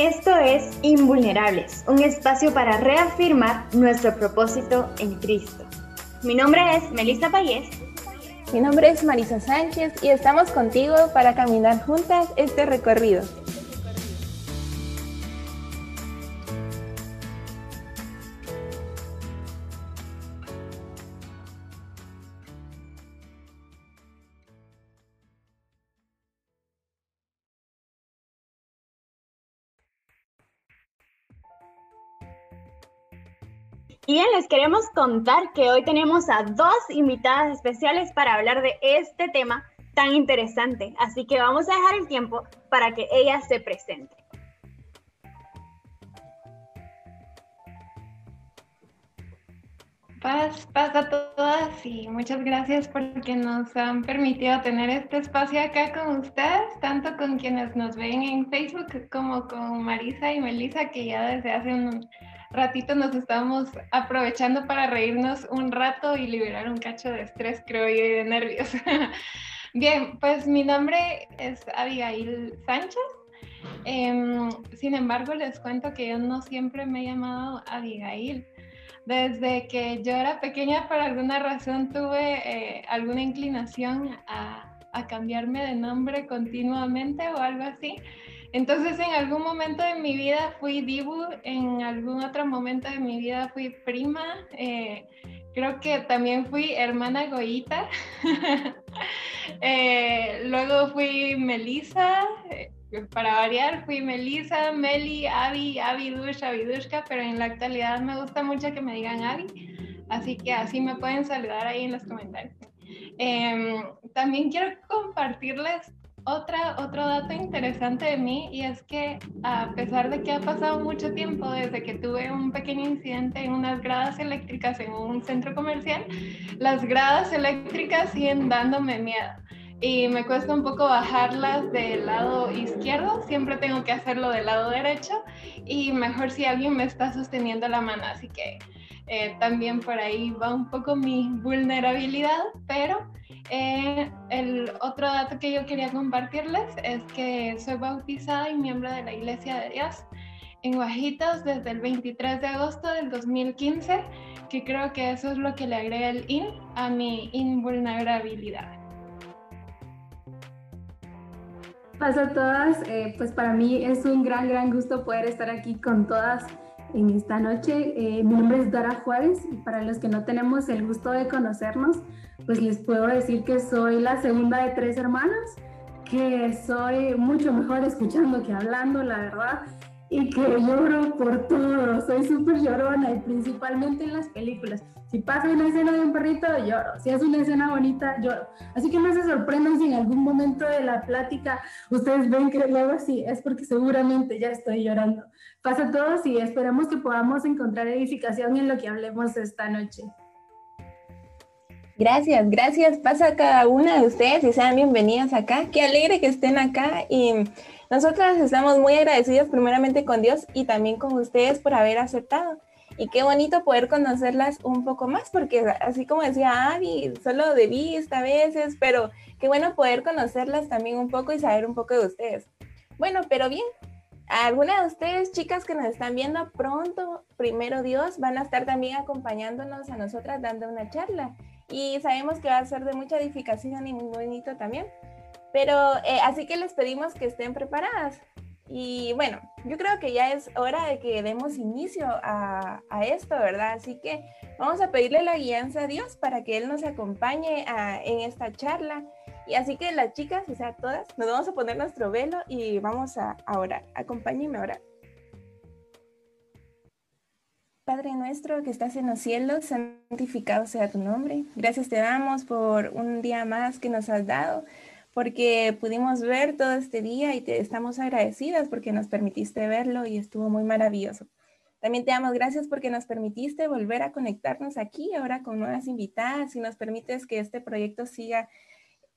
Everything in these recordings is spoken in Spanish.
Esto es Invulnerables, un espacio para reafirmar nuestro propósito en Cristo. Mi nombre es Melissa Payés. Mi nombre es Marisa Sánchez y estamos contigo para caminar juntas este recorrido. Y bien, les queremos contar que hoy tenemos a dos invitadas especiales para hablar de este tema tan interesante. Así que vamos a dejar el tiempo para que ellas se presenten. Paz, paz a todas y muchas gracias porque nos han permitido tener este espacio acá con ustedes, tanto con quienes nos ven en Facebook como con Marisa y Melissa, que ya desde hace un, ratito nos estamos aprovechando para reírnos un rato y liberar un cacho de estrés, creo y de nervios. Bien, pues mi nombre es Abigail Sánchez. Em, sin embargo, les cuento que yo no siempre me he llamado Abigail. Desde que yo era pequeña, por alguna razón tuve eh, alguna inclinación a, a cambiarme de nombre continuamente o algo así. Entonces en algún momento de mi vida fui Dibu, en algún otro momento de mi vida fui prima, eh, creo que también fui hermana Goyita, eh, luego fui Melisa, eh, para variar fui Melisa, Meli, Avi, Avidush, Avidushka, pero en la actualidad me gusta mucho que me digan Avi, así que así me pueden saludar ahí en los comentarios. Em, también quiero compartirles otra, otro dato interesante de mí y es que a pesar de que ha pasado mucho tiempo desde que tuve un pequeño incidente en unas gradas eléctricas en un centro comercial, las gradas eléctricas siguen dándome miedo. Y me cuesta un poco bajarlas del lado izquierdo, siempre tengo que hacerlo del lado derecho y mejor si alguien me está sosteniendo la mano, así que eh, también por ahí va un poco mi vulnerabilidad, pero eh, el otro dato que yo quería compartirles es que soy bautizada y miembro de la Iglesia de Dios en Guajitos desde el 23 de agosto del 2015, que creo que eso es lo que le agrega el IN a mi invulnerabilidad. Paso a todas, eh, pues para mí es un gran, gran gusto poder estar aquí con todas en esta noche. Eh, mi nombre es Dora Juárez y para los que no tenemos el gusto de conocernos, pues les puedo decir que soy la segunda de tres hermanas, que soy mucho mejor escuchando que hablando, la verdad, y que lloro por todo, soy súper llorona y principalmente en las películas. Si pasa una escena de un perrito, lloro. Si es una escena bonita, lloro. Así que no se sorprendan si en algún momento de la plática ustedes ven que luego así, es porque seguramente ya estoy llorando. Pasa a todos y esperamos que podamos encontrar edificación en lo que hablemos esta noche. Gracias, gracias. Pasa a cada una de ustedes y sean bienvenidas acá. Qué alegre que estén acá y nosotras estamos muy agradecidas primeramente con Dios y también con ustedes por haber aceptado. Y qué bonito poder conocerlas un poco más, porque así como decía Avi, solo de vista a veces, pero qué bueno poder conocerlas también un poco y saber un poco de ustedes. Bueno, pero bien, algunas de ustedes, chicas que nos están viendo pronto, primero Dios, van a estar también acompañándonos a nosotras dando una charla y sabemos que va a ser de mucha edificación y muy bonito también. Pero eh, así que les pedimos que estén preparadas. Y bueno, yo creo que ya es hora de que demos inicio a, a esto, ¿verdad? Así que vamos a pedirle la guianza a Dios para que Él nos acompañe a, en esta charla. Y así que las chicas, o sea, todas, nos vamos a poner nuestro velo y vamos a, a orar. Acompáñenme a orar. Padre nuestro que estás en los cielos, santificado sea tu nombre. Gracias te damos por un día más que nos has dado, porque pudimos ver todo este día y te estamos agradecidas porque nos permitiste verlo y estuvo muy maravilloso. También te damos gracias porque nos permitiste volver a conectarnos aquí ahora con nuevas invitadas y nos permites que este proyecto siga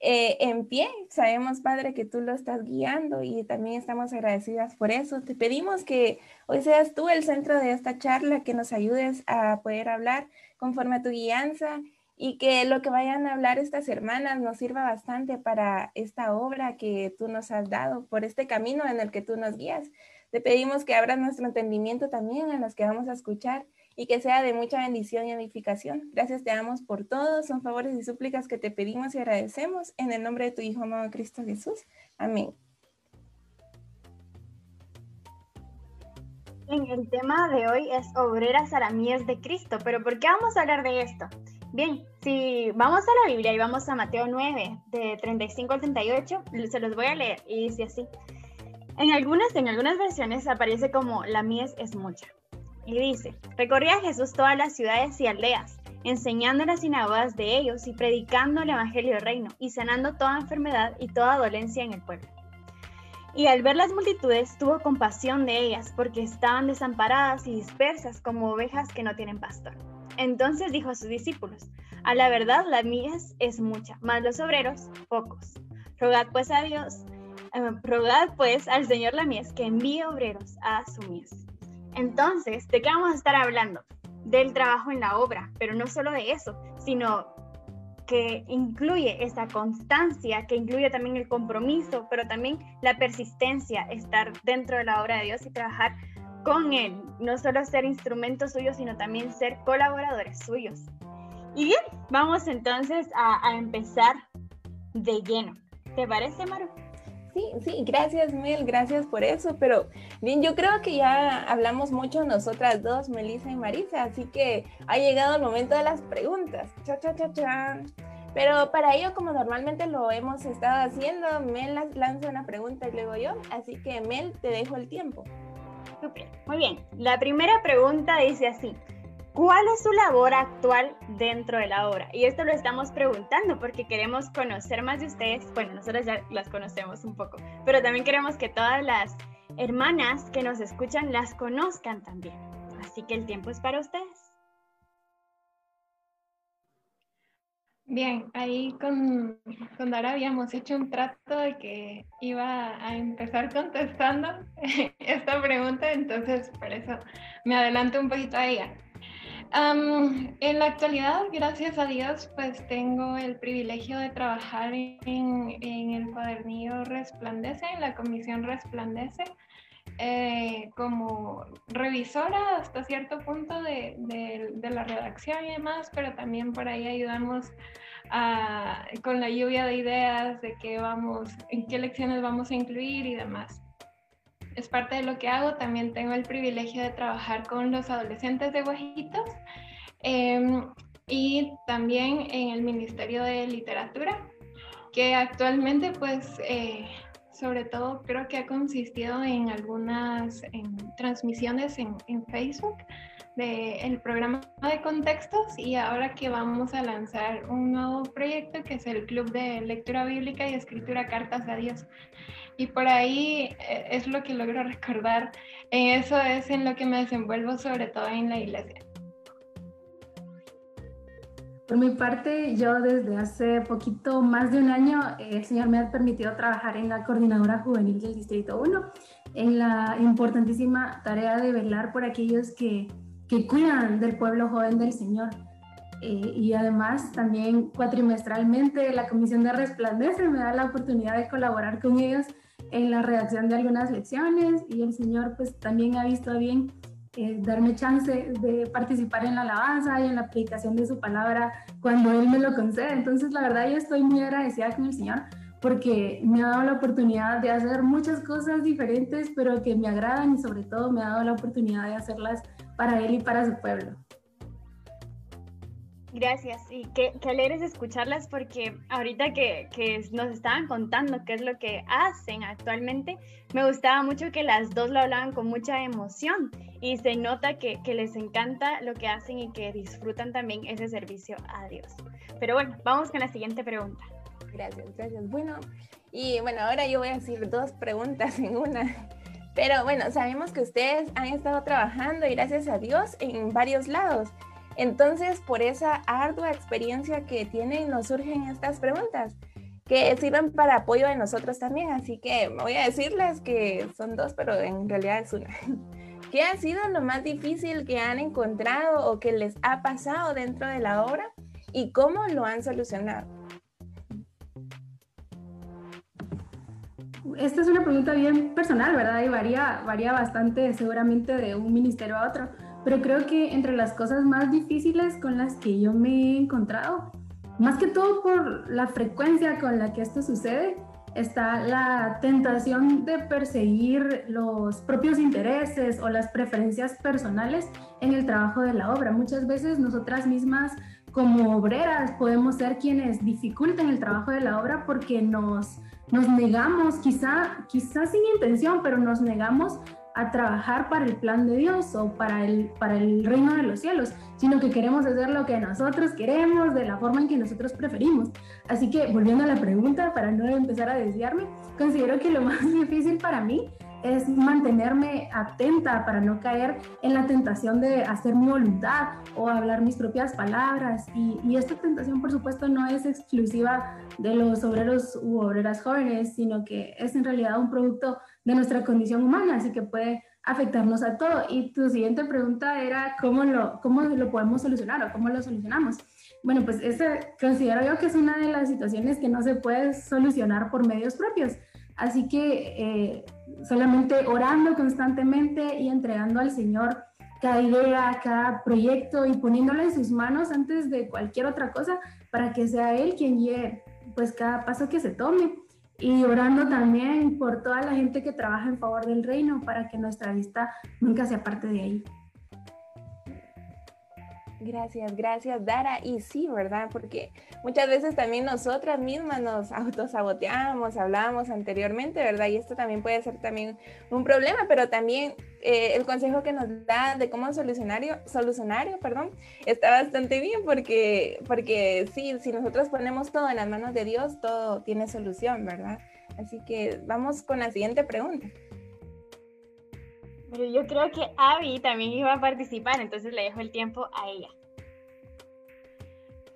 eh, en pie. Sabemos, Padre, que tú lo estás guiando y también estamos agradecidas por eso. Te pedimos que hoy seas tú el centro de esta charla, que nos ayudes a poder hablar conforme a tu guianza y que lo que vayan a hablar estas hermanas nos sirva bastante para esta obra que tú nos has dado, por este camino en el que tú nos guías. Te pedimos que abras nuestro entendimiento también en los que vamos a escuchar y que sea de mucha bendición y edificación. Gracias te damos por todo, son favores y súplicas que te pedimos y agradecemos en el nombre de tu Hijo amado Cristo Jesús. Amén. el tema de hoy es obreras a la mies de Cristo, pero ¿por qué vamos a hablar de esto? Bien, si vamos a la Biblia y vamos a Mateo 9, de 35 al 38, se los voy a leer y dice así. En algunas, en algunas versiones aparece como la mies es mucha. Y dice, recorría Jesús todas las ciudades y aldeas, enseñando en las sinagogas de ellos y predicando el Evangelio del Reino y sanando toda enfermedad y toda dolencia en el pueblo. Y al ver las multitudes tuvo compasión de ellas porque estaban desamparadas y dispersas como ovejas que no tienen pastor. Entonces dijo a sus discípulos, a la verdad la mies es mucha, mas los obreros pocos. Rogad pues a Dios, eh, rogad pues al Señor la mies que envíe obreros a su mies. Entonces, ¿de qué vamos a estar hablando? Del trabajo en la obra, pero no solo de eso, sino que incluye esa constancia, que incluye también el compromiso, pero también la persistencia, estar dentro de la obra de Dios y trabajar con Él, no solo ser instrumentos suyos, sino también ser colaboradores suyos. Y bien, vamos entonces a, a empezar de lleno. ¿Te parece, Maru? Sí, sí, gracias Mel, gracias por eso, pero bien, yo creo que ya hablamos mucho nosotras dos, Melissa y Marisa, así que ha llegado el momento de las preguntas. Cha, cha, cha, cha. Pero para ello, como normalmente lo hemos estado haciendo, Mel lanza una pregunta y luego yo, así que Mel, te dejo el tiempo. Muy bien, la primera pregunta dice así, ¿Cuál es su labor actual dentro de la obra? Y esto lo estamos preguntando porque queremos conocer más de ustedes. Bueno, nosotros ya las conocemos un poco, pero también queremos que todas las hermanas que nos escuchan las conozcan también. Así que el tiempo es para ustedes. Bien, ahí con, con Dara habíamos hecho un trato de que iba a empezar contestando esta pregunta, entonces por eso me adelanto un poquito a ella en la actualidad, gracias a Dios, pues tengo el privilegio de trabajar en, el cuadernillo Resplandece, en la comisión Resplandece, eh, como revisora hasta cierto punto de, la redacción y demás, pero también por ahí ayudamos con la lluvia de ideas de qué vamos, en qué lecciones vamos a incluir y demás es parte de lo que hago. También tengo el privilegio de trabajar con los adolescentes de Guajitos em, y también en el Ministerio de Literatura, que actualmente pues eh, sobre todo creo que ha consistido en algunas transmisiones en, en Facebook del programa de contextos y ahora que vamos a lanzar un nuevo proyecto que es el Club de Lectura Bíblica y Escritura Cartas a Dios. Y por ahí eh, es lo que logro recordar. Eso es en lo que me desenvuelvo, sobre todo en la iglesia. Por mi parte, yo desde hace poquito más de un año, el Señor me ha permitido trabajar en la Coordinadora Juvenil del Distrito 1, en la importantísima tarea de velar por aquellos que, que cuidan del pueblo joven del Señor. Eh, y además también cuatrimestralmente la Comisión de Resplandece me da la oportunidad de colaborar con ellos en la redacción de algunas lecciones y el Señor pues también ha visto bien eh, darme chance de participar en la alabanza y en la predicación de su palabra cuando Él me lo concede. Entonces la verdad yo estoy muy agradecida con el Señor porque me ha dado la oportunidad de hacer muchas cosas diferentes, pero que me agradan y sobre todo me ha dado la oportunidad de hacerlas para Él y para su pueblo. Gracias, y qué, qué alegres escucharlas porque ahorita que, que, nos estaban contando qué es lo que hacen actualmente, me gustaba mucho que las dos lo hablaban con mucha emoción y se nota que, que les encanta lo que hacen y que disfrutan también ese servicio a Dios. Pero bueno, vamos con la siguiente pregunta. Gracias, gracias. Bueno, y bueno, ahora yo voy a decir dos preguntas en una. Pero bueno, sabemos que ustedes han estado trabajando y gracias a Dios en varios lados. Entonces, por esa ardua experiencia que tienen, nos surgen estas preguntas que sirven para apoyo de nosotros también. Así que voy a decirles que son dos, pero en realidad es una. ¿Qué ha sido lo más difícil que han encontrado o que les ha pasado dentro de la obra? y cómo lo han solucionado. Esta es una pregunta bien personal, ¿verdad? Y varía, varía bastante seguramente de un ministerio a otro, pero creo que entre las cosas más difíciles con las que yo me he encontrado, más que todo por la frecuencia con la que esto sucede, está la tentación de perseguir los propios intereses o las preferencias personales en el trabajo de la obra. Muchas veces nosotras mismas como obreras podemos ser quienes dificulten el trabajo de la obra porque nos, nos negamos, quizá, quizá sin intención, pero nos negamos a trabajar para el plan de Dios o para el, para el reino de los cielos, sino que queremos hacer lo que nosotros queremos, de la forma en que nosotros preferimos. Así que volviendo a la pregunta, para no empezar a desviarme, considero que lo más difícil para mí es mantenerme atenta para no caer en la tentación de hacer mi voluntad o hablar mis propias palabras. Y, y, esta tentación, por supuesto, no es exclusiva de los obreros u obreras jóvenes, sino que es en realidad un producto de nuestra condición humana, así que puede afectarnos a todo. Y tu siguiente pregunta era cómo lo, cómo lo podemos solucionar o cómo lo solucionamos. Bueno, pues esa considero yo que es una de las situaciones que no se puede solucionar por medios propios. Así que eh, solamente orando constantemente y entregando al Señor cada idea, cada proyecto y poniéndolo en sus manos antes de cualquier otra cosa para que sea Él quien lleve pues cada paso que se tome y orando también por toda la gente que trabaja en favor del reino para que nuestra vista nunca se aparte de ahí. Gracias, gracias, Dara. Y sí, ¿verdad? Porque muchas veces también nosotras mismas nos autosaboteamos, hablábamos anteriormente, ¿verdad? Y esto también puede ser también un problema, pero también eh, el consejo que nos da de cómo solucionario, solucionario, perdón, está bastante bien porque, porque sí, si nosotros ponemos todo en las manos de Dios, todo tiene solución, ¿verdad? Así que vamos con la siguiente pregunta. Pero yo creo que Abby también iba a participar, entonces le dejo el tiempo a ella.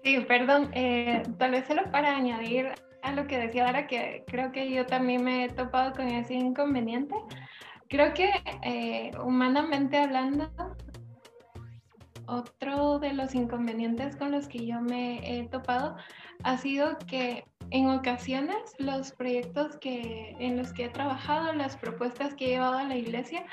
Sí, perdón, eh, tal vez solo para añadir a lo que decía Dara, que creo que yo también me he topado con ese inconveniente. Creo que eh, humanamente hablando, otro de los inconvenientes con los que yo me he topado ha sido que en ocasiones los proyectos que, en los que he trabajado, las propuestas que he llevado a la iglesia,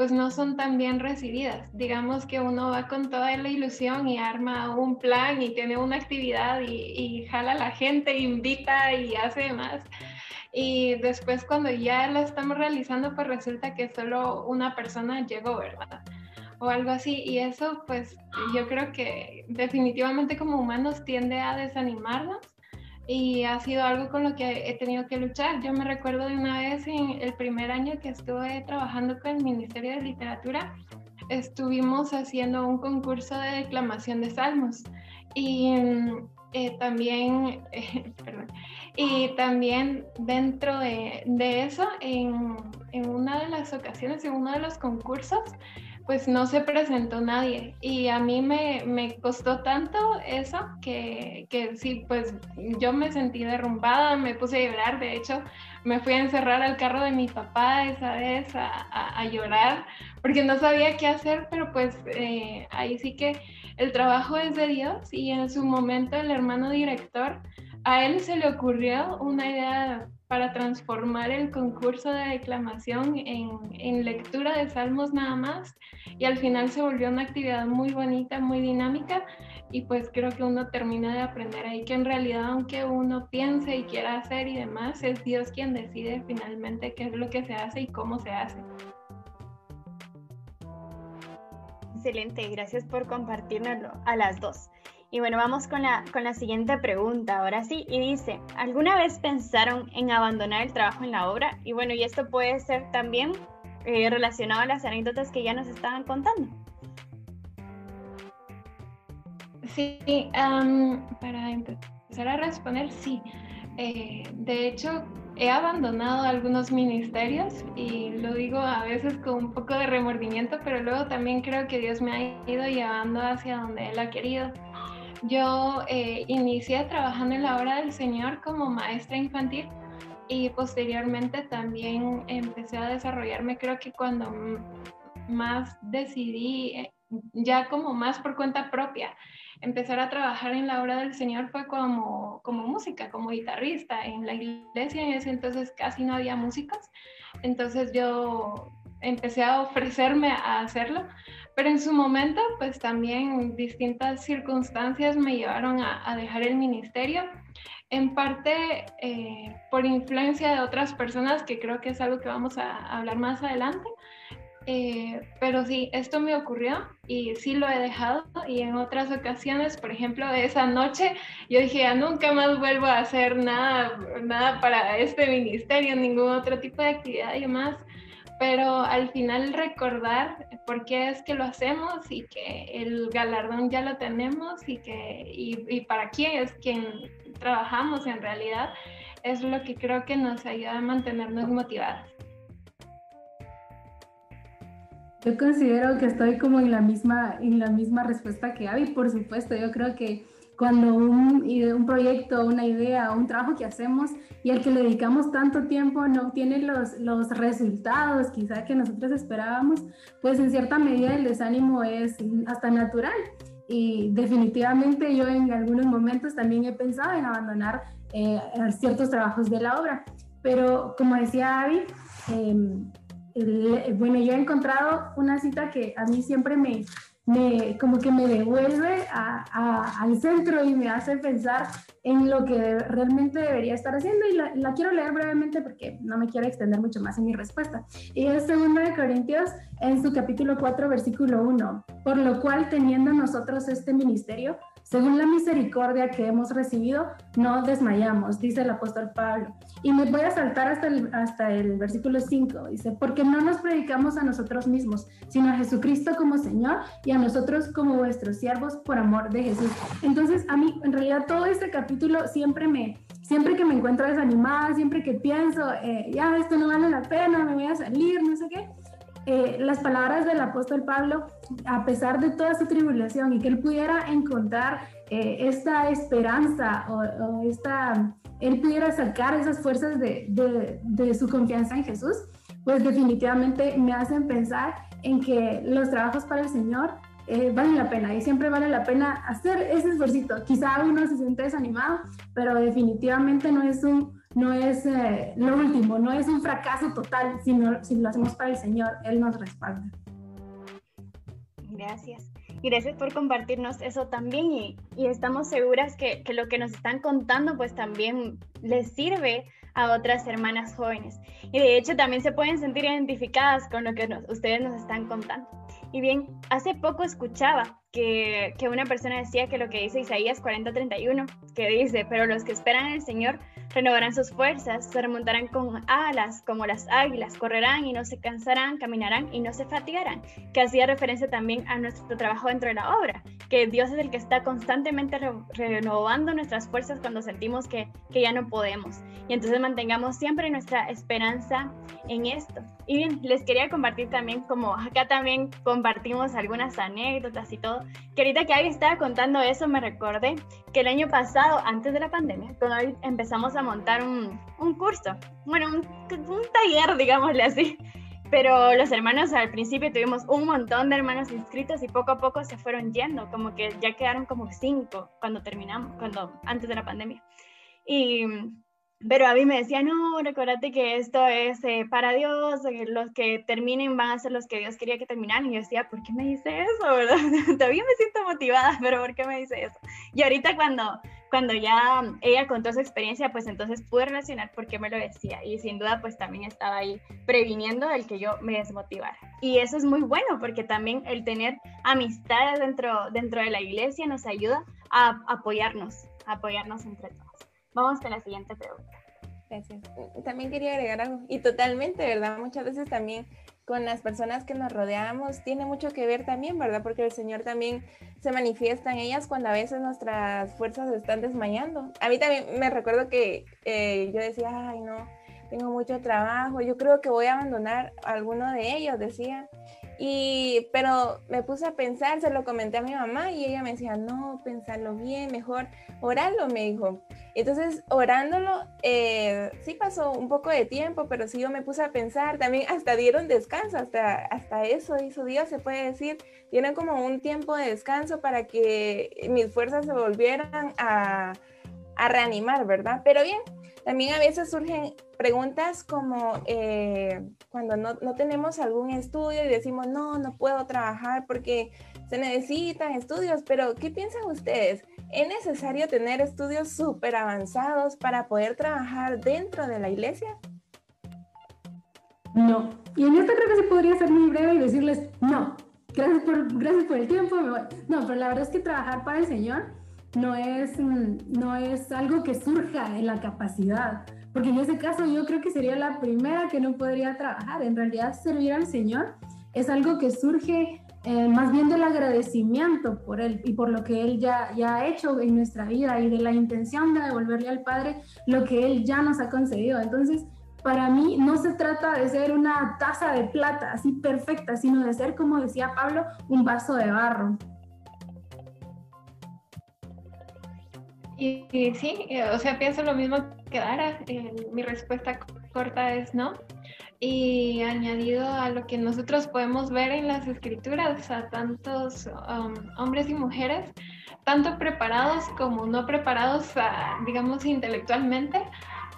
pues no son tan bien recibidas. Digamos que uno va con toda la ilusión y arma un plan y tiene una actividad y, jala a la gente, invita y hace demás. Y después cuando ya la estamos realizando, pues resulta que solo una persona llegó, ¿verdad? O algo así. Y eso, pues yo creo que definitivamente como humanos tiende a desanimarnos y ha sido algo con lo que he tenido que luchar. Yo me recuerdo de una vez en el primer año que estuve trabajando con el Ministerio de Literatura, estuvimos haciendo un concurso de declamación de salmos y eh, también, perdón, y también dentro de, de eso, en, en, una de las ocasiones, en uno de los concursos, pues no se presentó nadie. Y a mí me, me costó tanto eso que, que, sí, pues yo me sentí derrumbada, me puse a llorar. De hecho, me fui a encerrar al carro de mi papá esa vez a, a, llorar porque no sabía qué hacer, pero pues eh, ahí sí que el trabajo es de Dios y en su momento el hermano director, a él se le ocurrió una idea para transformar el concurso de declamación en, lectura de salmos nada más y al final se volvió una actividad muy bonita, muy dinámica y pues creo que uno termina de aprender ahí que en realidad aunque uno piense y quiera hacer y demás, es Dios quien decide finalmente qué es lo que se hace y cómo se hace. Excelente, gracias por compartirnoslo a las dos. Y bueno, vamos con la, con la siguiente pregunta, ahora sí, y dice, ¿alguna vez pensaron en abandonar el trabajo en la obra? Y bueno, y esto puede ser también eh, relacionado a las anécdotas que ya nos estaban contando. Sí, para empezar a responder, sí. Eh, de hecho, he abandonado algunos ministerios y lo digo a veces con un poco de remordimiento, pero luego también creo que Dios me ha ido llevando hacia donde Él ha querido. Yo eh, inicié trabajando en la obra del Señor como maestra infantil y posteriormente también empecé a desarrollarme, creo que cuando más decidí, eh, ya como más por cuenta propia, empezar a trabajar en la obra del Señor fue como, como música, como guitarrista. En la iglesia en ese entonces casi no había músicos, entonces yo empecé a ofrecerme a hacerlo, pero en su momento pues también distintas circunstancias me llevaron a, dejar el ministerio, en parte eh, por influencia de otras personas, que creo que es algo que vamos a hablar más adelante, eh, pero sí, esto me ocurrió y sí lo he dejado. Y en otras ocasiones, por ejemplo, esa noche yo dije, ya nunca más vuelvo a hacer nada, nada para este ministerio, ningún otro tipo de actividad y más, pero al final recordar por qué es que lo hacemos y que el galardón ya lo tenemos y, que, y, para quién es quien trabajamos en realidad, es lo que creo que nos ayuda a mantenernos motivadas. Yo considero que estoy como en la misma, en la misma respuesta que Avi, por supuesto. Yo creo que cuando un, un proyecto, una idea, un trabajo que hacemos y al que le dedicamos tanto tiempo no tiene los, los resultados quizá que nosotros esperábamos, pues en cierta medida el desánimo es hasta natural. Y definitivamente yo en algunos momentos también he pensado en abandonar eh, ciertos trabajos de la obra. Pero como decía Avi, eh, bueno, yo he encontrado una cita que a mí siempre me, me como que me devuelve al centro y me hace pensar en lo que realmente debería estar haciendo y la, quiero leer brevemente porque no me quiero extender mucho más en mi respuesta. Y es 2 de Corintios en su capítulo 4, versículo 1, por lo cual teniendo nosotros este ministerio, según la misericordia que hemos recibido, no desmayamos, dice el apóstol Pablo. Y me voy a saltar hasta el, hasta el versículo 5, dice, porque no nos predicamos a nosotros mismos, sino a Jesucristo como Señor y a nosotros como vuestros siervos por amor de Jesús. Entonces, a mí, en realidad, todo este capítulo siempre me, siempre que me encuentro desanimada, siempre que pienso, eh, ya, esto no vale la pena, me voy a salir, no sé qué, eh, las palabras del apóstol Pablo, a pesar de toda su tribulación y que él pudiera encontrar eh, esta esperanza o, esta, él pudiera sacar esas fuerzas de, de, su confianza en Jesús, pues definitivamente me hacen pensar en que los trabajos para el Señor eh, valen la pena y siempre vale la pena hacer ese esfuerzo. Quizá uno se siente desanimado, pero definitivamente no es un no es eh, lo último, no es un fracaso total, sino si lo hacemos para el Señor, Él nos respalda. Gracias. Gracias por compartirnos eso también y, y estamos seguras que, que, lo que nos están contando pues también les sirve a otras hermanas jóvenes. Y de hecho también se pueden sentir identificadas con lo que ustedes nos están contando. Y bien, hace poco escuchaba que, que una persona decía que lo que dice Isaías 40:31, que dice, pero los que esperan en el Señor renovarán sus fuerzas, se remontarán con alas como las águilas, correrán y no se cansarán, caminarán y no se fatigarán, que hacía referencia también a nuestro trabajo dentro de la obra, que Dios es el que está constantemente renovando nuestras fuerzas cuando sentimos que, que ya no podemos. Y entonces mantengamos siempre nuestra esperanza en esto. Y bien, les quería compartir también, como acá también compartimos algunas anécdotas y todo, que ahorita que alguien estaba contando eso, me recordé que el año pasado, antes de la pandemia, cuando empezamos a montar un, un curso, bueno, un, un taller, digámosle así, pero los hermanos al principio tuvimos un montón de hermanos inscritos y poco a poco se fueron yendo, como que ya quedaron como cinco cuando terminamos, cuando antes de la pandemia. Y pero a mí me decía, no, recuérdate que esto es eh, para Dios, eh, los que terminen van a ser los que Dios quería que terminaran. Y yo decía, ¿por qué me dice eso? Todavía me siento motivada, pero ¿por qué me dice eso? Y ahorita cuando, cuando ya ella contó su experiencia, pues entonces pude relacionar por qué me lo decía. Y sin duda, pues también estaba ahí previniendo el que yo me desmotivara. Y eso es muy bueno, porque también el tener amistades dentro, dentro de la iglesia nos ayuda a apoyarnos, a apoyarnos entre todos. Vamos a la siguiente pregunta. Gracias. También quería agregar algo, y totalmente, ¿verdad? Muchas veces también con las personas que nos rodeamos tiene mucho que ver también, ¿verdad? Porque el Señor también se manifiesta en ellas cuando a veces nuestras fuerzas están desmayando. A mí también me recuerdo que eh, yo decía, ay, no, tengo mucho trabajo, yo creo que voy a abandonar alguno de ellos, decía. Y, pero me puse a pensar, se lo comenté a mi mamá y ella me decía, no, pensarlo bien, mejor orarlo, me dijo. Entonces, orándolo, eh, sí pasó un poco de tiempo, pero sí yo me puse a pensar, también hasta dieron descanso, hasta, hasta eso hizo Dios, se puede decir, dieron como un tiempo de descanso para que mis fuerzas se volvieran a, a reanimar, ¿verdad? Pero bien, también a veces surgen preguntas como eh, cuando no, no, tenemos algún estudio y decimos, no, no puedo trabajar porque se necesitan estudios, pero ¿qué piensan ustedes? ¿Es necesario tener estudios súper avanzados para poder trabajar dentro de la iglesia? No. Y en esto creo que se podría ser muy breve y decirles, no. Gracias por, gracias por el tiempo. No, pero la verdad es que trabajar para el Señor no es, no es algo que surja en la capacidad, porque en ese caso yo creo que sería la primera que no podría trabajar. En realidad servir al Señor es algo que surge eh, más bien del agradecimiento por Él y por lo que Él ya, ya ha hecho en nuestra vida y de la intención de devolverle al Padre lo que Él ya nos ha concedido. Entonces, para mí no se trata de ser una taza de plata así perfecta, sino de ser, como decía Pablo, un vaso de barro. Y, sí, eh, o sea, pienso lo mismo que Dara. Eh, mi respuesta corta es no. Y añadido a lo que nosotros podemos ver en las escrituras, a tantos um, hombres y mujeres, tanto preparados como no preparados, digamos, intelectualmente,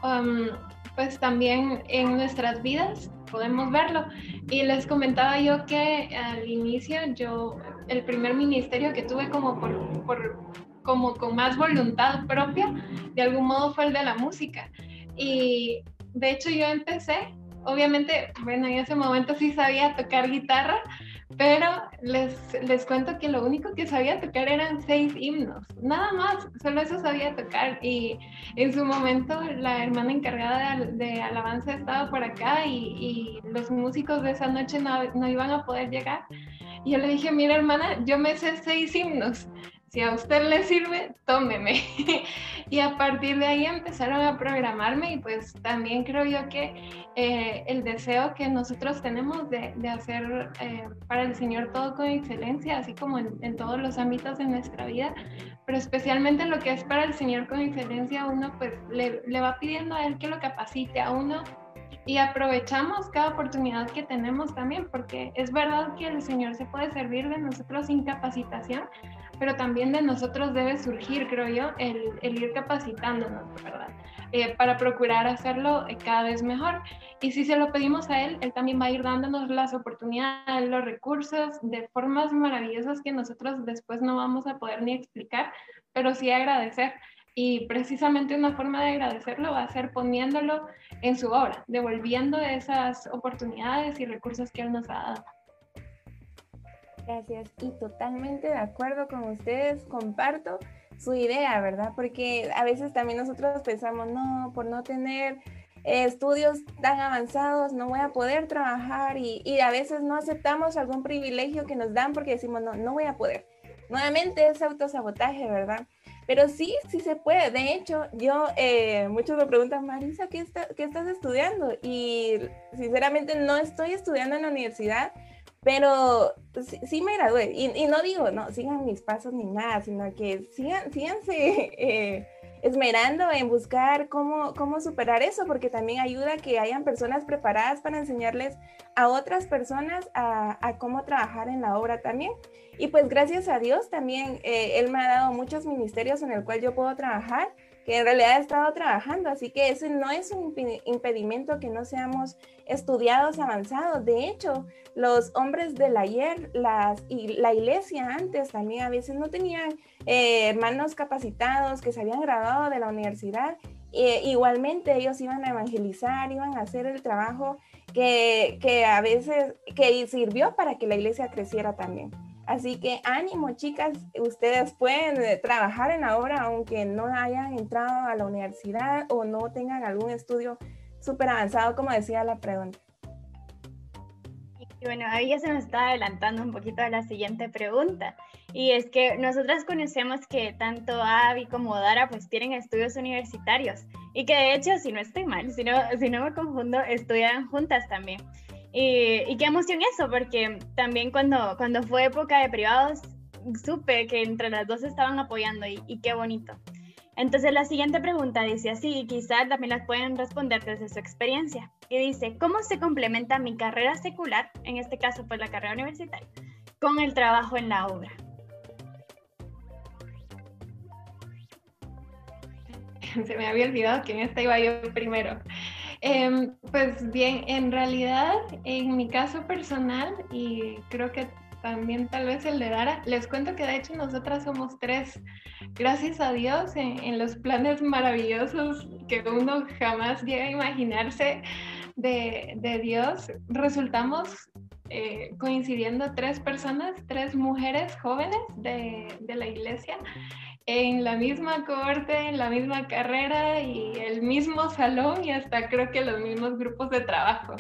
um, pues también en nuestras vidas podemos verlo. Y les comentaba yo que al inicio yo, el primer ministerio que tuve como por, por como con más voluntad propia, de algún modo fue el de la música. Y de hecho yo empecé, obviamente, bueno, en ese momento sí sabía tocar guitarra, pero les, les cuento que lo único que sabía tocar eran seis himnos, nada más, solo eso sabía tocar. Y en su momento la hermana encargada de, alabanza estaba por acá y, y, los músicos de esa noche no, no iban a poder llegar. Y yo le dije, mira hermana, yo me sé seis himnos si a usted le sirve, tómeme. y a partir de ahí empezaron a programarme y pues también creo yo que eh, el deseo que nosotros tenemos de, de hacer eh, para el Señor todo con excelencia, así como en, en, todos los ámbitos de nuestra vida, pero especialmente lo que es para el Señor con excelencia, uno pues le, le va pidiendo a Él que lo capacite a uno y aprovechamos cada oportunidad que tenemos también, porque es verdad que el Señor se puede servir de nosotros sin capacitación, pero también de nosotros debe surgir, creo yo, el, el ir capacitándonos, ¿verdad? Eh, para procurar hacerlo eh, cada vez mejor. Y si se lo pedimos a Él, Él también va a ir dándonos las oportunidades, los recursos de formas maravillosas que nosotros después no vamos a poder ni explicar, pero sí agradecer. Y precisamente una forma de agradecerlo va a ser poniéndolo en su obra, devolviendo esas oportunidades y recursos que Él nos ha dado. Gracias. Y totalmente de acuerdo con ustedes, comparto su idea, ¿verdad? Porque a veces también nosotros pensamos, no, por no tener estudios tan avanzados no voy a poder trabajar y, y, a veces no aceptamos algún privilegio que nos dan porque decimos, no, no voy a poder. Nuevamente es autosabotaje, ¿verdad? Pero sí, sí se puede. De hecho, yo, eh, muchos me preguntan, Marisa, ¿qué, está, ¿qué estás estudiando? Y sinceramente no estoy estudiando en la universidad, pero sí, me gradué. Y, y, no digo, no, sigan mis pasos ni nada, sino que sigan, síganse eh, esmerando en buscar cómo, cómo superar eso, porque también ayuda que hayan personas preparadas para enseñarles a otras personas a, a cómo trabajar en la obra también. Y pues gracias a Dios también eh, Él me ha dado muchos ministerios en el cual yo puedo trabajar que en realidad he estado trabajando, así que ese no es un impedimento que no seamos estudiados avanzados. De hecho, los hombres del ayer, las, y la iglesia antes también a veces no tenían eh, hermanos capacitados que se habían graduado de la universidad. Eh, igualmente ellos iban a evangelizar, iban a hacer el trabajo que, que a veces que sirvió para que la iglesia creciera también. Así que ánimo, chicas, ustedes pueden eh, trabajar en la obra aunque no hayan entrado a la universidad o no tengan algún estudio súper avanzado, como decía la pregunta. Y bueno, ahí ya se nos está adelantando un poquito a la siguiente pregunta. Y es que nosotras conocemos que tanto Avi como Dara pues tienen estudios universitarios. y que de hecho, si no estoy mal, si no, si no me confundo, estudian juntas también. Y, qué emoción eso, porque también cuando, cuando fue época de privados, supe que entre las dos estaban apoyando y, y qué bonito. Entonces la siguiente pregunta dice así, y quizás también las pueden responder desde su experiencia, y dice, ¿cómo se complementa mi carrera secular, en este caso pues la carrera universitaria, con el trabajo en la obra? Se me había olvidado que en esta iba yo primero. Em, pues bien, en realidad, en mi caso personal, y creo que también tal vez el de Dara, les cuento que de hecho nosotras somos tres, gracias a Dios, en, los planes maravillosos que uno jamás llega a imaginarse de, Dios, resultamos eh, coincidiendo tres personas, tres mujeres jóvenes de la iglesia en la misma corte, en la misma carrera y el mismo salón y hasta creo que los mismos grupos de trabajo.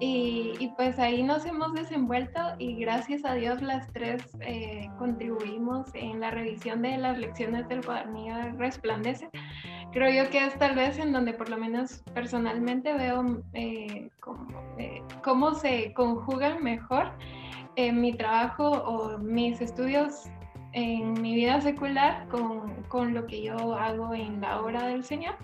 Y, pues ahí nos hemos desenvuelto y gracias a Dios las tres eh, contribuimos en la revisión de las lecciones del cuadernillo Resplandece. Creo yo que es tal vez en donde por lo menos personalmente veo eh, eh, cómo se conjugan mejor mi trabajo o mis estudios en mi vida secular con, con, lo que yo hago en la obra del Señor.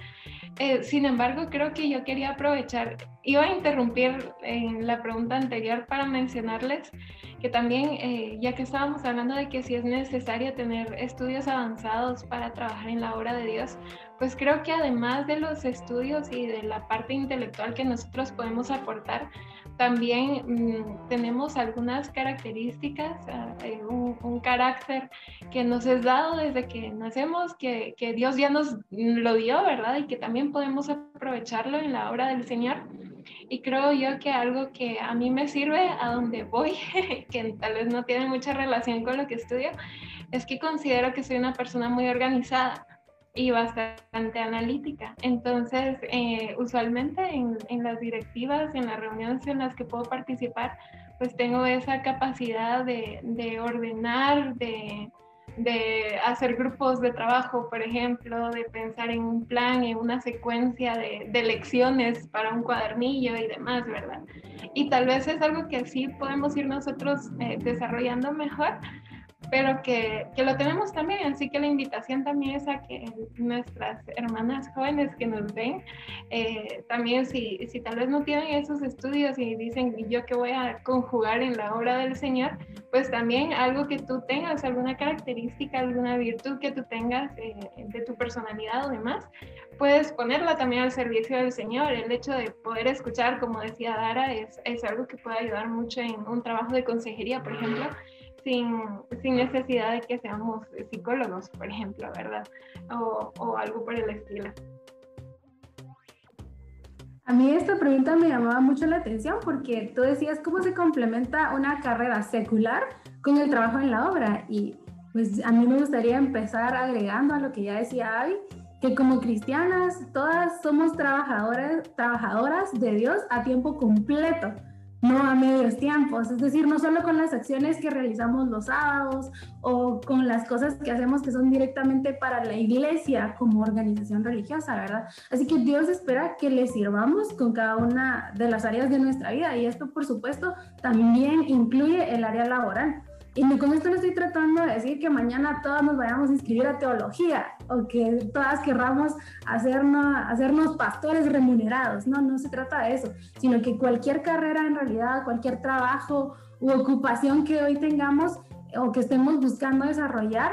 Eh, sin embargo, creo que yo quería aprovechar, iba a interrumpir en la pregunta anterior para mencionarles que también, eh, ya que estábamos hablando de que si es necesario tener estudios avanzados para trabajar en la obra de Dios, pues creo que además de los estudios y de la parte intelectual que nosotros podemos aportar, también mm, tenemos algunas características, ah, eh, un, carácter que nos es dado desde que nacemos, que, que, Dios ya nos lo dio, ¿verdad? Y que también podemos aprovecharlo en la obra del Señor. Y creo yo que algo que a mí me sirve a donde voy, que tal vez no tiene mucha relación con lo que estudio, es que considero que soy una persona muy organizada y bastante analítica. Entonces, eh, usualmente en, en, las directivas, en las reuniones en las que puedo participar, pues tengo esa capacidad de, de ordenar, de, de, hacer grupos de trabajo, por ejemplo, de pensar en un plan, en una secuencia de, de lecciones para un cuadernillo y demás, ¿verdad? Y tal vez es algo que sí podemos ir nosotros eh, desarrollando mejor, pero que, que, lo tenemos también, así que la invitación también es a que nuestras hermanas jóvenes que nos ven, eh, también si, si tal vez no tienen esos estudios y dicen yo que voy a conjugar en la obra del Señor, pues también algo que tú tengas, alguna característica, alguna virtud que tú tengas eh, de tu personalidad o demás, puedes ponerla también al servicio del Señor. El hecho de poder escuchar, como decía Dara, es, es algo que puede ayudar mucho en un trabajo de consejería, por ejemplo sin, sin necesidad de que seamos psicólogos, por ejemplo, ¿verdad? O, o algo por el estilo. A mí esta pregunta me llamaba mucho la atención porque tú decías cómo se complementa una carrera secular con el trabajo en la obra y pues a mí me gustaría empezar agregando a lo que ya decía Avi, que como cristianas todas somos trabajadoras, trabajadoras de Dios a tiempo completo no a medios tiempos, es decir, no solo con las acciones que realizamos los sábados o con las cosas que hacemos que son directamente para la iglesia como organización religiosa, ¿verdad? Así que Dios espera que le sirvamos con cada una de las áreas de nuestra vida y esto, por supuesto, también incluye el área laboral. Y con esto no estoy tratando de decir que mañana todas nos vayamos a inscribir a teología o que todas querramos hacernos, hacernos pastores remunerados. No, no se trata de eso, sino que cualquier carrera en realidad, cualquier trabajo u ocupación que hoy tengamos o que estemos buscando desarrollar,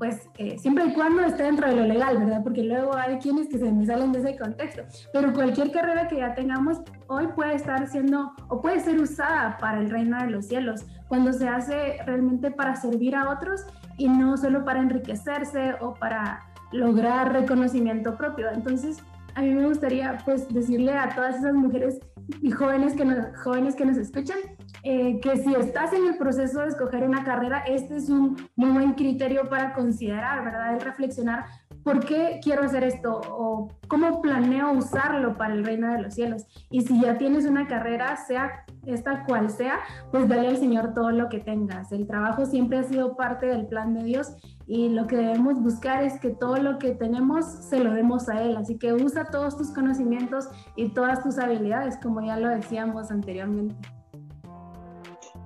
pues eh, siempre y cuando esté dentro de lo legal, ¿verdad? Porque luego hay quienes que se me salen de ese contexto. Pero cualquier carrera que ya tengamos hoy puede estar siendo o puede ser usada para el reino de los cielos cuando se hace realmente para servir a otros y no solo para enriquecerse o para lograr reconocimiento propio. Entonces, a mí me gustaría pues decirle a todas esas mujeres y jóvenes que nos, jóvenes que nos escuchan eh, que si estás en el proceso de escoger una carrera, este es un muy buen criterio para considerar, ¿verdad? El reflexionar ¿por qué quiero hacer esto? ¿O cómo planeo usarlo para el reino de los cielos? Y si ya tienes una carrera, sea esta cual sea, pues dale al Señor todo lo que tengas. El trabajo siempre ha sido parte del plan de Dios y lo que debemos buscar es que todo lo que tenemos se lo demos a Él. Así que usa todos tus conocimientos y todas tus habilidades, como ya lo decíamos anteriormente.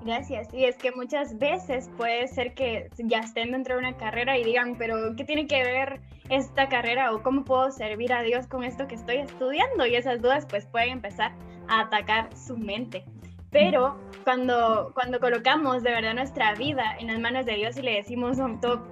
Gracias. Y es que muchas veces puede ser que ya estén dentro de una carrera y digan, pero ¿qué tiene que ver esta carrera o cómo puedo servir a Dios con esto que estoy estudiando? Y esas dudas pues pueden empezar a atacar su mente. Pero cuando, cuando colocamos de verdad nuestra vida en las manos de Dios y le decimos,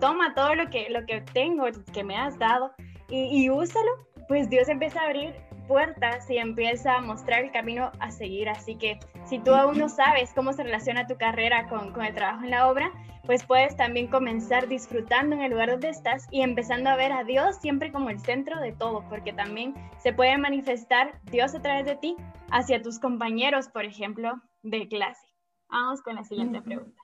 toma todo lo que, lo que tengo, que me has dado y, y úsalo, pues Dios empieza a abrir puertas y empieza a mostrar el camino a seguir. Así que si tú aún no sabes cómo se relaciona tu carrera con, con, el trabajo en la obra, pues puedes también comenzar disfrutando en el lugar donde estás y empezando a ver a Dios siempre como el centro de todo, porque también se puede manifestar Dios a través de ti hacia tus compañeros, por ejemplo, de clase. Vamos con la siguiente pregunta.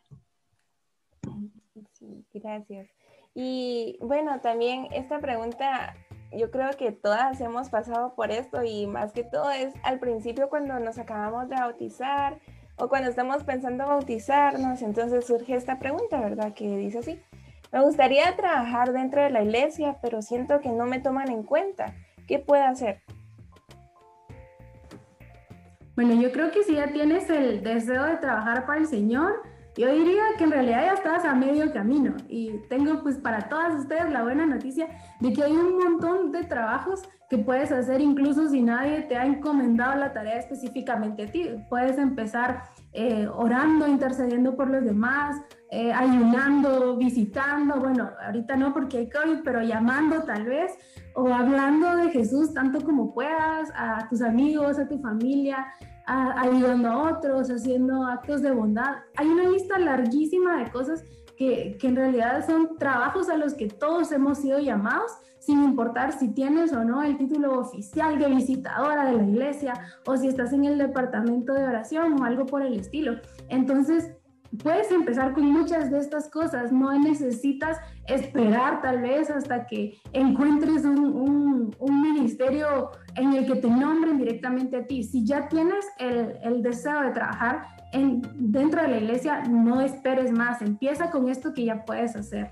Sí, gracias. Y bueno, también esta pregunta yo creo que todas hemos pasado por esto y más que todo es al principio cuando nos acabamos de bautizar o cuando estamos pensando bautizarnos, entonces surge esta pregunta, ¿verdad? Que dice así, me gustaría trabajar dentro de la iglesia, pero siento que no me toman en cuenta. ¿Qué puedo hacer? Bueno, yo creo que si ya tienes el deseo de trabajar para el Señor, yo diría que en realidad ya estás a medio camino y tengo pues para todas ustedes la buena noticia de que hay un montón de trabajos que puedes hacer incluso si nadie te ha encomendado la tarea específicamente a ti. Puedes empezar eh, orando, intercediendo por los demás, eh, ayunando, visitando, bueno, ahorita no porque hay COVID, pero llamando tal vez, o hablando de Jesús tanto como puedas a tus amigos, a tu familia, ayudando a otros, haciendo actos de bondad. Hay una lista larguísima de cosas que, que, en realidad son trabajos a los que todos hemos sido llamados, sin importar si tienes o no el título oficial de visitadora de la iglesia o si estás en el departamento de oración o algo por el estilo. Entonces, puedes empezar con muchas de estas cosas, no necesitas esperar tal vez hasta que encuentres un, ministerio en el que te nombren directamente a ti. Si ya tienes el, deseo de trabajar en, dentro de la iglesia, no esperes más, empieza con esto que ya puedes hacer.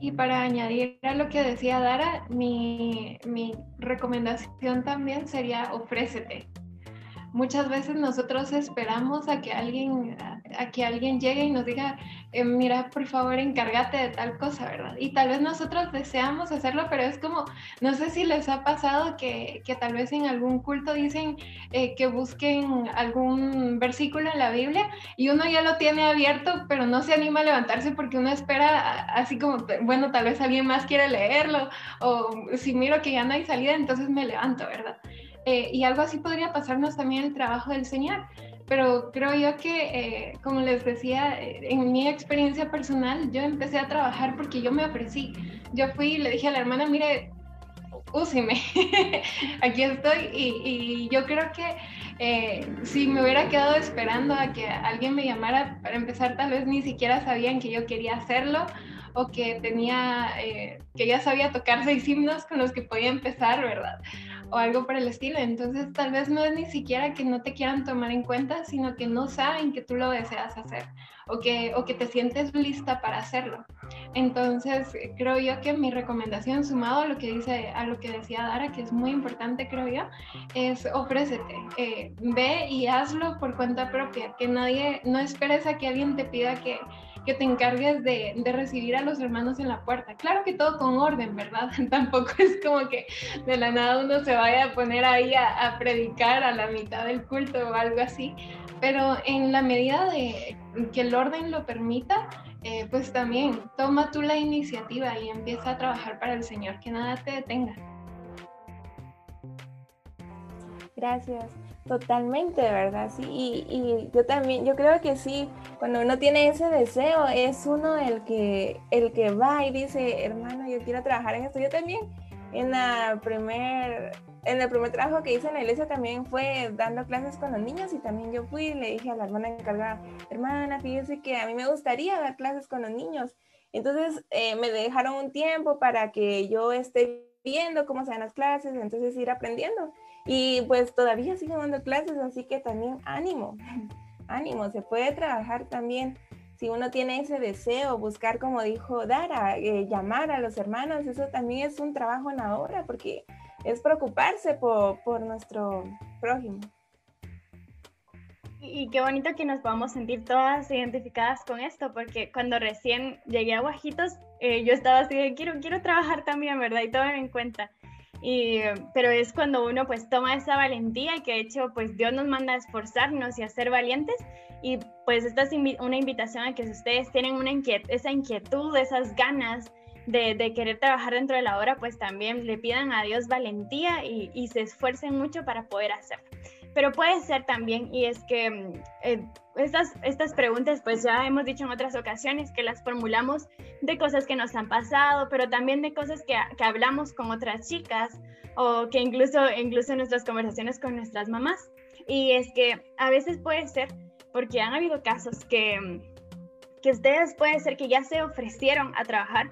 Y para añadir a lo que decía Dara, mi, mi recomendación también sería ofrécete muchas veces nosotros esperamos a que alguien, a, que alguien llegue y nos diga, eh, mira, por favor, encárgate de tal cosa, ¿verdad? Y tal vez nosotros deseamos hacerlo, pero es como, no sé si les ha pasado que, que tal vez en algún culto dicen eh, que busquen algún versículo en la Biblia y uno ya lo tiene abierto, pero no se anima a levantarse porque uno espera así como, bueno, tal vez alguien más quiere leerlo o si miro que ya no hay salida, entonces me levanto, ¿verdad? Eh, y algo así podría pasarnos también el trabajo del Señor. Pero creo yo que, eh, como les decía, eh, en mi experiencia personal, yo empecé a trabajar porque yo me ofrecí. Yo fui y le dije a la hermana, mire, úseme, aquí estoy. Y, yo creo que si me hubiera quedado esperando a que alguien me llamara, para empezar, tal vez ni siquiera sabían que yo quería hacerlo o que tenía, que ya sabía tocar seis himnos con los que podía empezar, ¿verdad? O algo por el estilo. Entonces tal vez no es ni siquiera que no te quieran tomar en cuenta, sino que no saben que tú lo deseas hacer o que, o que te sientes lista para hacerlo. Entonces creo yo que mi recomendación sumado a lo que dice, a lo que decía Dara, que es muy importante creo yo, es ofrécete, eh, ve y hazlo por cuenta propia, que nadie, no esperes a que alguien te pida que que te encargues de, de, recibir a los hermanos en la puerta. Claro que todo con orden, ¿verdad? Tampoco es como que de la nada uno se vaya a poner ahí a, predicar a la mitad del culto o algo así, pero en la medida de que el orden lo permita, eh, pues también toma tú la iniciativa y empieza a trabajar para el Señor, que nada te detenga. Gracias. Totalmente, ¿verdad? Sí, y, yo también, yo creo que sí, cuando uno tiene ese deseo, es uno el que, el que va y dice, hermano, yo quiero trabajar en esto. Yo también en la primer en el primer trabajo que hice en la iglesia también fue dando clases con los niños y también yo fui y le dije a la hermana encargada, hermana, fíjese que a mí me gustaría dar clases con los niños. Entonces eh, me dejaron un tiempo para que yo esté viendo cómo se dan las clases, entonces ir aprendiendo. Y pues todavía sigo dando clases, así que también ánimo, ánimo, se puede trabajar también. Si uno tiene ese deseo, buscar, como dijo Dara, eh, llamar a los hermanos, eso también es un trabajo en la obra, porque es preocuparse por, por nuestro prójimo. Y qué bonito que nos podamos sentir todas identificadas con esto, porque cuando recién llegué a Guajitos, eh, yo estaba así de quiero, quiero trabajar también, ¿verdad? Y todo en cuenta. Y, pero es cuando uno pues toma esa valentía que de hecho pues Dios nos manda a esforzarnos y a ser valientes y pues esta es una invitación a que si ustedes tienen una esa inquietud, esas ganas de, querer trabajar dentro de la obra, pues también le pidan a Dios valentía y, se esfuercen mucho para poder hacerlo. Pero puede ser también, y es que mm, eh, estas, estas preguntas, pues ya hemos dicho en otras ocasiones que las formulamos de cosas que nos han pasado, pero también de cosas que, que hablamos con otras chicas o que incluso, incluso nuestras conversaciones con nuestras mamás. Y es que a veces puede ser, porque han habido casos que, mm, que ustedes puede ser que ya se ofrecieron a trabajar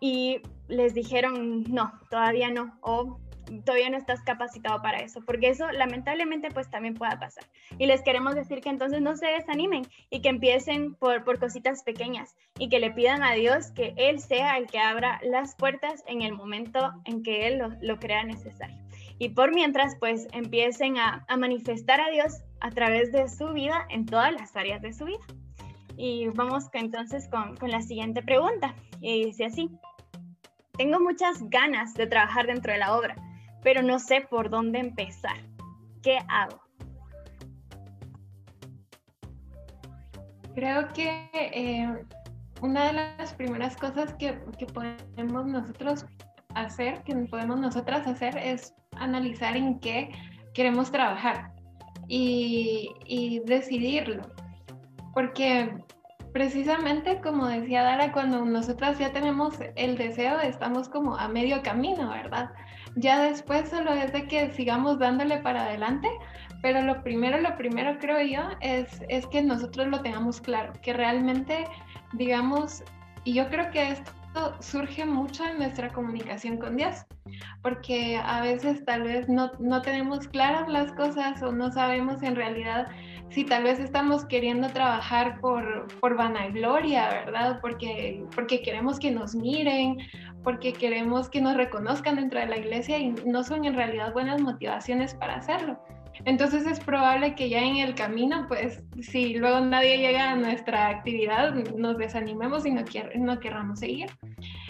y les dijeron, no, todavía no, o todavía no estás capacitado para eso, porque eso lamentablemente pues también pueda pasar. Y les queremos decir que entonces no se desanimen y que empiecen por, por cositas pequeñas y que le pidan a Dios que Él sea el que abra las puertas en el momento en que Él lo, lo crea necesario. Y por mientras pues empiecen a, a manifestar a Dios a través de su vida en todas las áreas de su vida. Y vamos entonces con, con la siguiente pregunta. Y dice así, tengo muchas ganas de trabajar dentro de la obra, pero no sé por dónde empezar. ¿Qué hago? Creo que eh, una de las primeras cosas que, que, podemos nosotros hacer, que podemos nosotras hacer, es analizar en qué queremos trabajar y, y decidirlo porque precisamente como decía Dara, cuando nosotras ya tenemos el deseo, estamos como a medio camino, ¿verdad? Ya después solo es de que sigamos dándole para adelante, pero lo primero, lo primero creo yo es, es que nosotros lo tengamos claro, que realmente, digamos, y yo creo que esto surge mucho en nuestra comunicación con Dios, porque a veces tal vez no, no tenemos claras las cosas o no sabemos en realidad si tal vez estamos queriendo trabajar por, por vanagloria, ¿verdad? Porque, porque queremos que nos miren, porque queremos que nos reconozcan dentro de la iglesia y no son en realidad buenas motivaciones para hacerlo. Entonces es probable que ya en el camino, pues si luego nadie llega a nuestra actividad, nos desanimemos y no, no querramos seguir.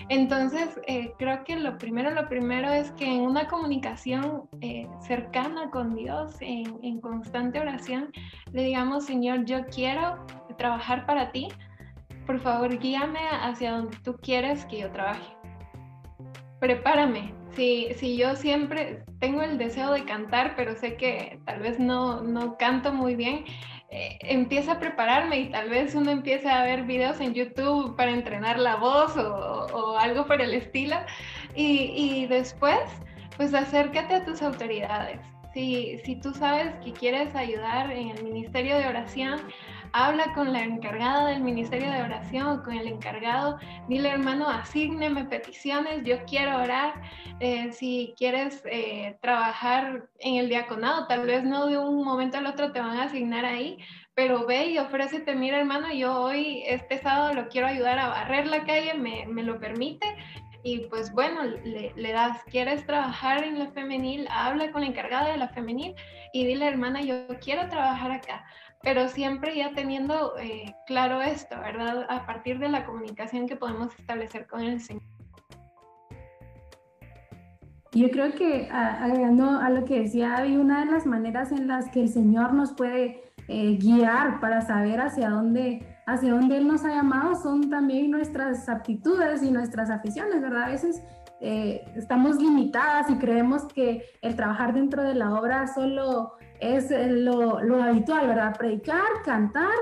Entonces, eh, creo que lo primero, lo primero es que en una comunicación eh, cercana con Dios, en, en, constante oración, le digamos, Señor, yo quiero trabajar para ti, por favor, guíame hacia donde tú quieres que yo trabaje. Prepárame. Si, si yo siempre tengo el deseo de cantar, pero sé que tal vez no, no canto muy bien, eh, empieza a prepararme y tal vez uno empiece a ver videos en YouTube para entrenar la voz o, algo por el estilo. Y, y, después, pues acércate a tus autoridades. Si, si tú sabes que quieres ayudar en el ministerio de oración, habla con la encargada del ministerio de oración, con el encargado, dile hermano, asígneme peticiones, yo quiero orar. Eh, si quieres eh, trabajar en el diaconado, tal vez no de un momento al otro te van a asignar ahí, pero ve y ofrécete, mira hermano, yo hoy, este sábado lo quiero ayudar a barrer la calle, me, me lo permite, y pues bueno, le, le, das, quieres trabajar en la femenil, habla con la encargada de la femenil y dile, hermana, yo quiero trabajar acá pero siempre ya teniendo eh, claro esto, ¿verdad? A partir de la comunicación que podemos establecer con el Señor. Yo creo que agregando a lo que decía Abby, una de las maneras en las que el Señor nos puede eh, guiar para saber hacia dónde, hacia dónde Él nos ha llamado son también nuestras aptitudes y nuestras aficiones, ¿verdad? A veces eh, estamos limitadas y creemos que el trabajar dentro de la obra solo es lo, lo habitual, ¿verdad? Predicar, cantar,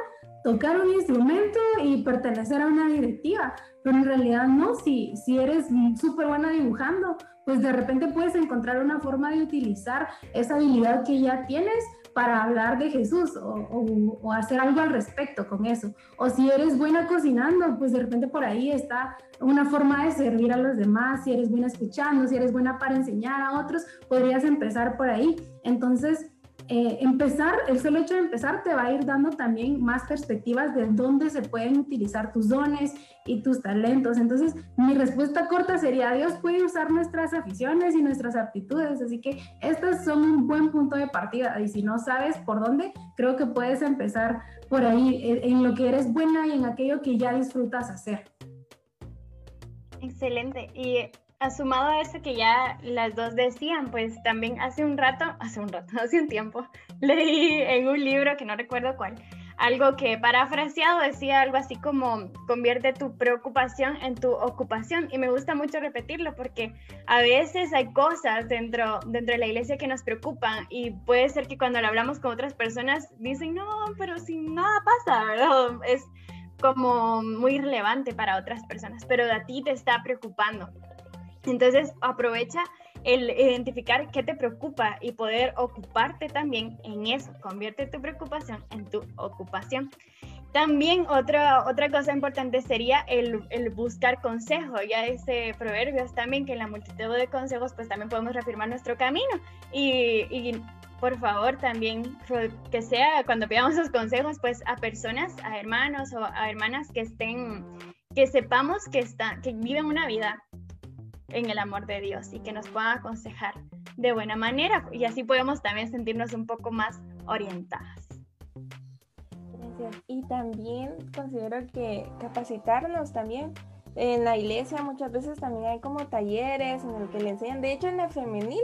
tocar un instrumento y pertenecer a una directiva. Pero en realidad no, si, si eres súper buena dibujando, pues de repente puedes encontrar una forma de utilizar esa habilidad que ya tienes para hablar de Jesús o, hacer algo al respecto con eso. O si eres buena cocinando, pues de repente por ahí está una forma de servir a los demás. Si eres buena escuchando, si eres buena para enseñar a otros, podrías empezar por ahí. Entonces, eh, empezar, el solo hecho de empezar te va a ir dando también más perspectivas de dónde se pueden utilizar tus dones y tus talentos. Entonces, mi respuesta corta sería, Dios puede usar nuestras aficiones y nuestras aptitudes, así que estos son un buen punto de partida y si no sabes por dónde, creo que puedes empezar por ahí, en lo que eres buena y en aquello que ya disfrutas hacer. Excelente. Y sumado a eso que ya las dos decían, pues también hace un rato, hace un rato, hace un tiempo, leí en un libro que no recuerdo cuál, algo que parafraseado decía algo así como convierte tu preocupación en tu ocupación y me gusta mucho repetirlo porque a veces hay cosas dentro, dentro de la iglesia que nos preocupan y puede ser que cuando lo hablamos con otras personas dicen, no, pero si nada pasa, ¿verdad? Es como muy relevante para otras personas, pero a ti te está preocupando. Entonces, aprovecha el identificar qué te preocupa y poder ocuparte también en eso. Convierte tu preocupación en tu ocupación. También otra, otra cosa importante sería el, el, buscar consejo. Ya dice Proverbios también que en la multitud de consejos pues también podemos reafirmar nuestro camino. Y, y por favor también que sea cuando pidamos esos consejos pues a personas, a hermanos o a hermanas que estén, que sepamos que, están, que viven una vida en el amor de Dios y que nos puedan aconsejar de buena manera y así podemos también sentirnos un poco más orientadas. Gracias. Y también considero que capacitarnos también en la iglesia muchas veces también hay como talleres en el que le enseñan, de hecho en la femenil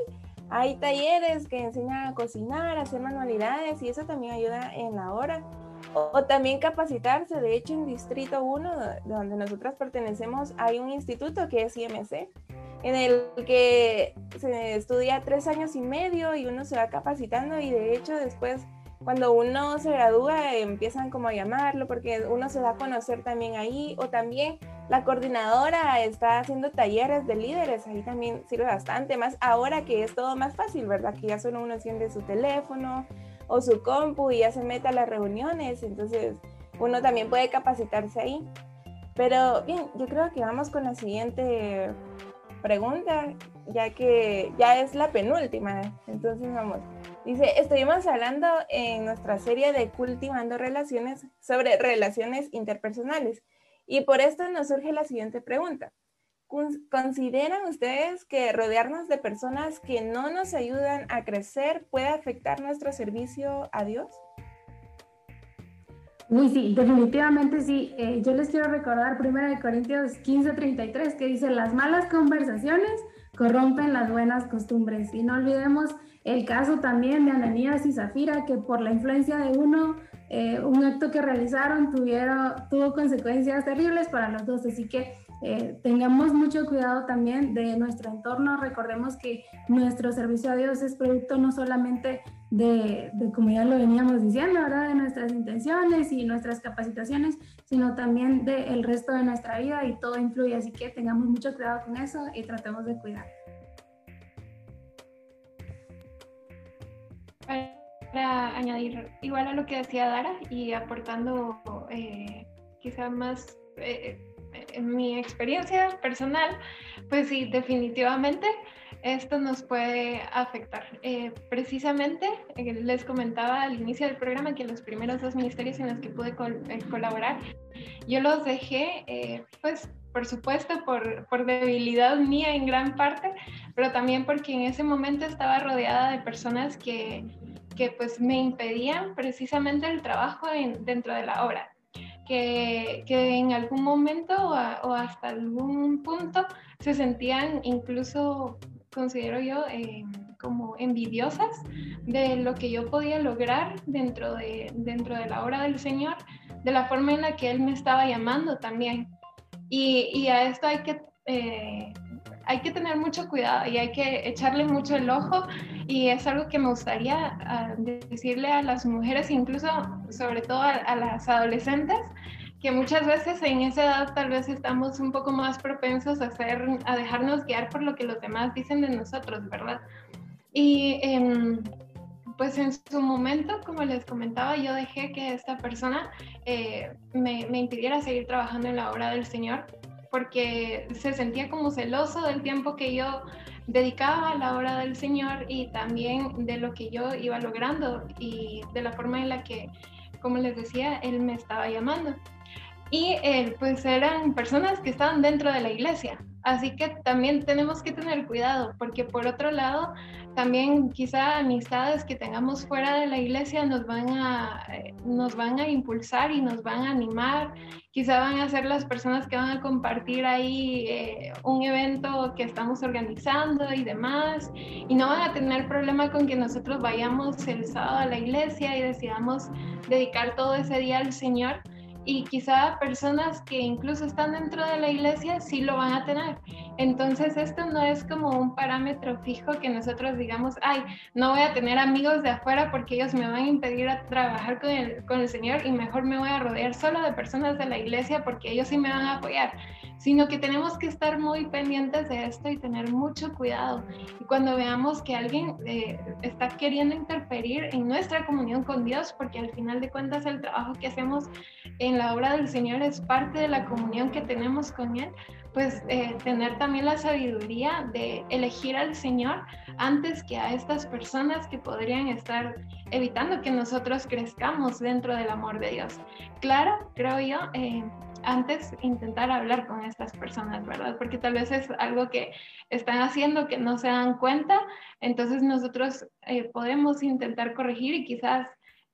hay talleres que enseñan a cocinar, a hacer manualidades y eso también ayuda en la hora. O, también capacitarse, de hecho en Distrito 1, donde nosotras pertenecemos, hay un instituto que es IMC, en el que se estudia tres años y medio y uno se va capacitando y de hecho después cuando uno se gradúa empiezan como a llamarlo porque uno se da a conocer también ahí o también la coordinadora está haciendo talleres de líderes, ahí también sirve bastante más ahora que es todo más fácil, ¿verdad? Que ya solo uno enciende su teléfono o su compu y ya se mete a las reuniones, entonces uno también puede capacitarse ahí. Pero bien, yo creo que vamos con la siguiente pregunta, ya que ya es la penúltima. Entonces vamos. Dice, estuvimos hablando en nuestra serie de Cultivando Relaciones sobre relaciones interpersonales. Y por esto nos surge la siguiente pregunta. ¿Consideran ustedes que rodearnos de personas que no nos ayudan a crecer puede afectar nuestro servicio a Dios? Uy, sí, definitivamente sí. Eh, yo les quiero recordar 1 Corintios 15, 33, que dice, las malas conversaciones corrompen las buenas costumbres. Y no olvidemos el caso también de Ananías y Zafira, que por la influencia de uno, eh, un acto que realizaron tuvieron, tuvo consecuencias terribles para los dos. Así que eh, tengamos mucho cuidado también de nuestro entorno. Recordemos que nuestro servicio a Dios es producto no solamente de, como ya lo veníamos diciendo, ¿verdad? de nuestras intenciones y nuestras capacitaciones, sino también del resto de nuestra vida y todo influye. Así que tengamos mucho cuidado con eso y tratemos de cuidar. Para añadir igual a lo que decía Dara y aportando eh, quizá más... Eh, en mi experiencia personal, pues sí, definitivamente esto nos puede afectar. Eh, precisamente eh, les comentaba al inicio del programa que los primeros dos ministerios en los que pude eh, colaborar, yo los dejé, pues por supuesto, por, por, debilidad mía en gran parte, pero también porque en ese momento estaba rodeada de personas que, que pues me impedían precisamente el trabajo dentro de la obra que, en algún momento o, hasta algún punto se sentían incluso, considero yo, eh, como envidiosas de lo que yo podía lograr dentro de, dentro de la obra del Señor, de la forma en la que Él me estaba llamando también. Y, a esto hay que eh, hay que tener mucho cuidado y hay que echarle mucho el ojo y es algo que me gustaría ah, decirle a las mujeres, incluso sobre todo a, las adolescentes, que muchas veces en esa edad tal vez estamos un poco más propensos a, hacer, a dejarnos guiar por lo que los demás dicen de nosotros, ¿verdad? Y em, pues en su momento, como les comentaba, yo dejé que esta persona eh, me, impidiera seguir trabajando en la obra del Señor porque se sentía como celoso del tiempo que yo dedicaba a la obra del Señor y también de lo que yo iba logrando y de la forma en la que, como les decía, Él me estaba llamando. Y él, pues eran personas que estaban dentro de la iglesia. Así que también tenemos que tener cuidado, porque por otro lado, también quizá amistades que tengamos fuera de la iglesia nos van a, eh, nos van a impulsar y nos van a animar. Quizá van a ser las personas que van a compartir ahí eh, un evento que estamos organizando y demás. Y no van a tener problema con que nosotros vayamos el sábado a la iglesia y decidamos dedicar todo ese día al Señor y quizá personas que incluso están dentro de la iglesia sí lo van a tener. Entonces esto no es como un parámetro fijo que nosotros digamos, ay, no voy a tener amigos de afuera porque ellos me van a impedir a trabajar con el, con el Señor y mejor me voy a rodear solo de personas de la iglesia porque ellos sí me van a apoyar, sino que tenemos que estar muy pendientes de esto y tener mucho cuidado. Y cuando veamos que alguien eh, está queriendo interferir en nuestra comunión con Dios, porque al final de cuentas el trabajo que hacemos en la obra del Señor es parte de la comunión que tenemos con Él, pues eh, tener también la sabiduría de elegir al Señor antes que a estas personas que podrían estar evitando que nosotros crezcamos dentro del amor de Dios. Claro, creo yo, eh, antes intentar hablar con estas personas, ¿verdad? Porque tal vez es algo que están haciendo que no se dan cuenta, entonces nosotros eh, podemos intentar corregir y quizás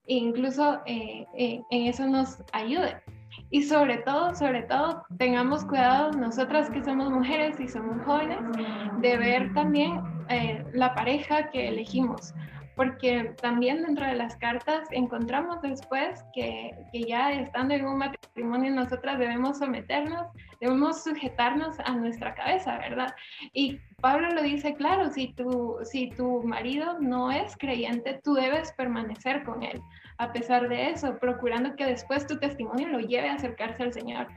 incluso en eso nos ayude. Y sobre todo, sobre todo, tengamos cuidado nosotras que somos mujeres y somos jóvenes de ver también eh, la pareja que elegimos, porque también dentro de las cartas encontramos después que, ya estando en un matrimonio nosotras debemos someternos, debemos sujetarnos a nuestra cabeza, ¿verdad? Y Pablo lo dice claro, si tu, si tu marido no es creyente, tú debes permanecer con él a pesar de eso, procurando que después tu testimonio lo lleve a acercarse al Señor.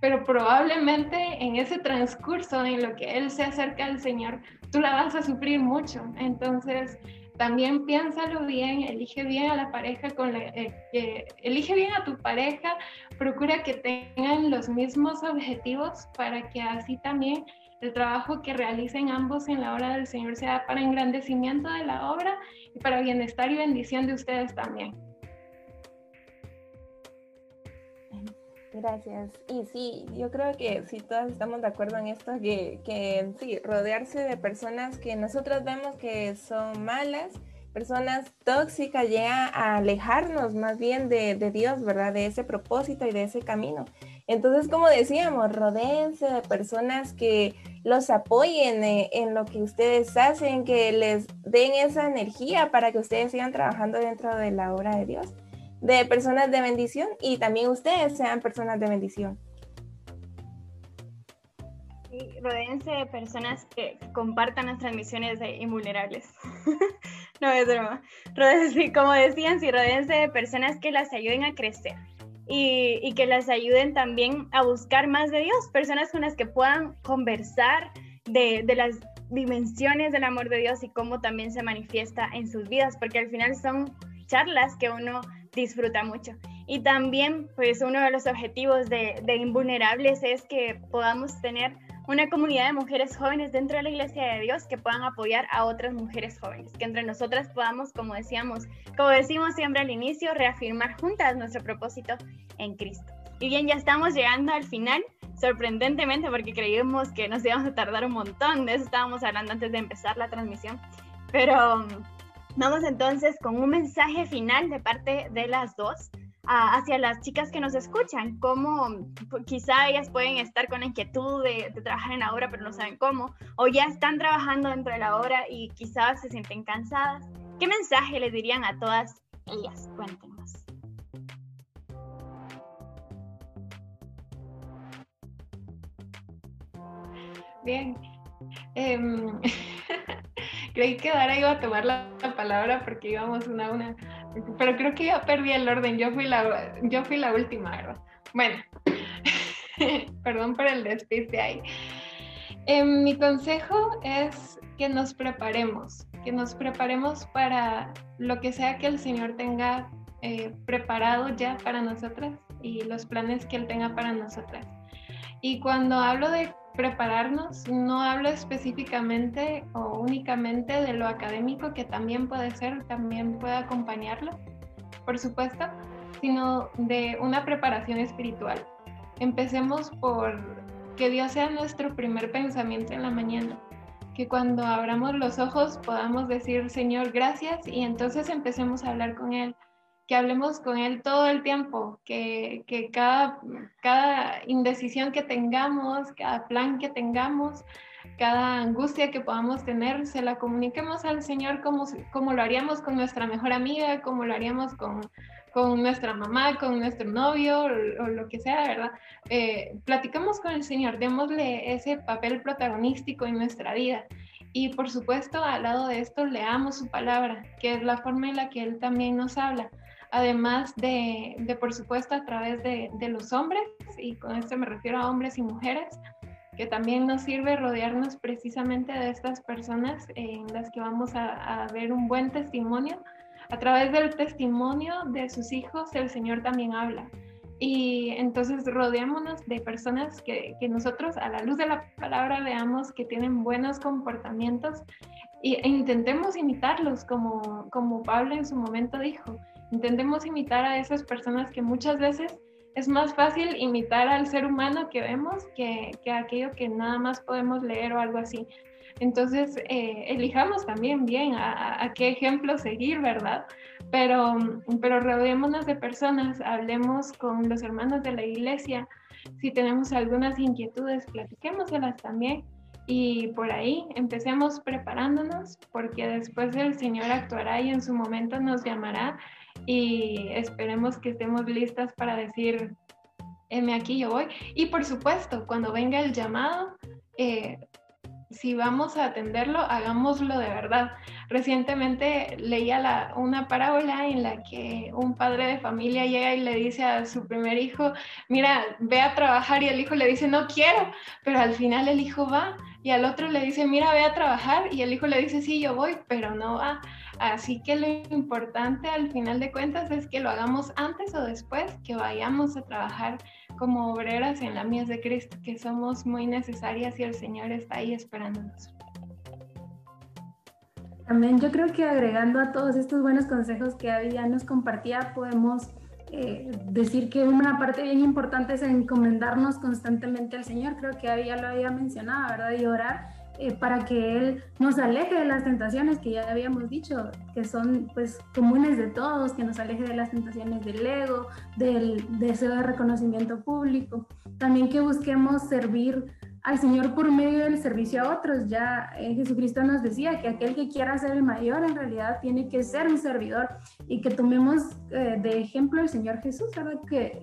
Pero probablemente en ese transcurso en lo que Él se acerca al Señor, tú la vas a sufrir mucho. Entonces, también piénsalo bien, elige bien a la pareja con la, eh, elige bien a tu pareja, procura que tengan los mismos objetivos para que así también el trabajo que realicen ambos en la obra del Señor sea para engrandecimiento de la obra y para bienestar y bendición de ustedes también. Gracias. Y sí, yo creo que sí, todas estamos de acuerdo en esto, que, que sí, rodearse de personas que nosotros vemos que son malas, personas tóxicas, llega a alejarnos más bien de, Dios, ¿verdad? De ese propósito y de ese camino. Entonces, como decíamos, rodeense de personas que los apoyen en, en lo que ustedes hacen, que les den esa energía para que ustedes sigan trabajando dentro de la obra de Dios de personas de bendición y también ustedes sean personas de bendición. Sí, rodeense de personas que compartan las transmisiones de invulnerables. no es broma. Rodeense, como decían, sí, rodeense de personas que las ayuden a crecer y, y, que las ayuden también a buscar más de Dios, personas con las que puedan conversar de, de las dimensiones del amor de Dios y cómo también se manifiesta en sus vidas, porque al final son charlas que uno disfruta mucho. Y también, pues uno de los objetivos de, de, Invulnerables es que podamos tener una comunidad de mujeres jóvenes dentro de la Iglesia de Dios que puedan apoyar a otras mujeres jóvenes, que entre nosotras podamos, como decíamos, como decimos siempre al inicio, reafirmar juntas nuestro propósito en Cristo. Y bien, ya estamos llegando al final, sorprendentemente, porque creíamos que nos íbamos a tardar un montón, de eso estábamos hablando antes de empezar la transmisión, pero Vamos entonces con un mensaje final de parte de las dos hacia las chicas que nos escuchan, cómo quizá ellas pueden estar con inquietud de, de, trabajar en la obra, pero no saben cómo, o ya están trabajando dentro de la obra y quizás se sienten cansadas. ¿Qué mensaje les dirían a todas ellas? Cuéntenos. Bien. Um... Creí que Dara iba a tomar la, palabra porque íbamos una a una, pero creo que yo perdí el orden, yo fui la, yo fui la última, ¿verdad? Bueno, perdón por el despiste ahí. Eh, mi consejo es que nos preparemos, que nos preparemos para lo que sea que el Señor tenga eh, preparado ya para nosotras y los planes que Él tenga para nosotras. Y cuando hablo de prepararnos, no hablo específicamente o únicamente de lo académico, que también puede ser, también puede acompañarlo, por supuesto, sino de una preparación espiritual. Empecemos por que Dios sea nuestro primer pensamiento en la mañana, que cuando abramos los ojos podamos decir, Señor, gracias, y entonces empecemos a hablar con Él que hablemos con Él todo el tiempo, que, que cada, cada indecisión que tengamos, cada plan que tengamos, cada angustia que podamos tener, se la comuniquemos al Señor como, como lo haríamos con nuestra mejor amiga, como lo haríamos con, con nuestra mamá, con nuestro novio o, lo que sea, ¿verdad? Eh, platicamos con el Señor, démosle ese papel protagonístico en nuestra vida. Y por supuesto, al lado de esto, leamos su palabra, que es la forma en la que Él también nos habla además de, de por supuesto, a través de, de, los hombres, y con esto me refiero a hombres y mujeres, que también nos sirve rodearnos precisamente de estas personas en las que vamos a, a ver un buen testimonio. A través del testimonio de sus hijos, el Señor también habla. Y entonces rodeémonos de personas que, que, nosotros a la luz de la palabra veamos que tienen buenos comportamientos e intentemos imitarlos como, como Pablo en su momento dijo. Intentemos imitar a esas personas que muchas veces es más fácil imitar al ser humano que vemos que, que aquello que nada más podemos leer o algo así. Entonces, eh, elijamos también bien a, a, qué ejemplo seguir, ¿verdad? Pero, pero rodeémonos de personas, hablemos con los hermanos de la iglesia. Si tenemos algunas inquietudes, platiquémoselas también. Y por ahí empecemos preparándonos, porque después el Señor actuará y en su momento nos llamará y esperemos que estemos listas para decir, M aquí yo voy. Y por supuesto, cuando venga el llamado, eh, si vamos a atenderlo, hagámoslo de verdad. Recientemente leía la, una parábola en la que un padre de familia llega y le dice a su primer hijo, mira, ve a trabajar y el hijo le dice, no quiero, pero al final el hijo va y al otro le dice, mira, ve a trabajar y el hijo le dice, sí, yo voy, pero no va. Así que lo importante al final de cuentas es que lo hagamos antes o después, que vayamos a trabajar como obreras en la mies de Cristo, que somos muy necesarias y el Señor está ahí esperándonos. También yo creo que agregando a todos estos buenos consejos que ya nos compartía, podemos eh, decir que una parte bien importante es encomendarnos constantemente al Señor. Creo que ya lo había mencionado, ¿verdad? Y orar eh, para que Él nos aleje de las tentaciones que ya habíamos dicho, que son pues comunes de todos, que nos aleje de las tentaciones del ego, del deseo de reconocimiento público. También que busquemos servir al Señor por medio del servicio a otros. Ya eh, Jesucristo nos decía que aquel que quiera ser el mayor en realidad tiene que ser un servidor y que tomemos eh, de ejemplo al Señor Jesús, ¿verdad? Que,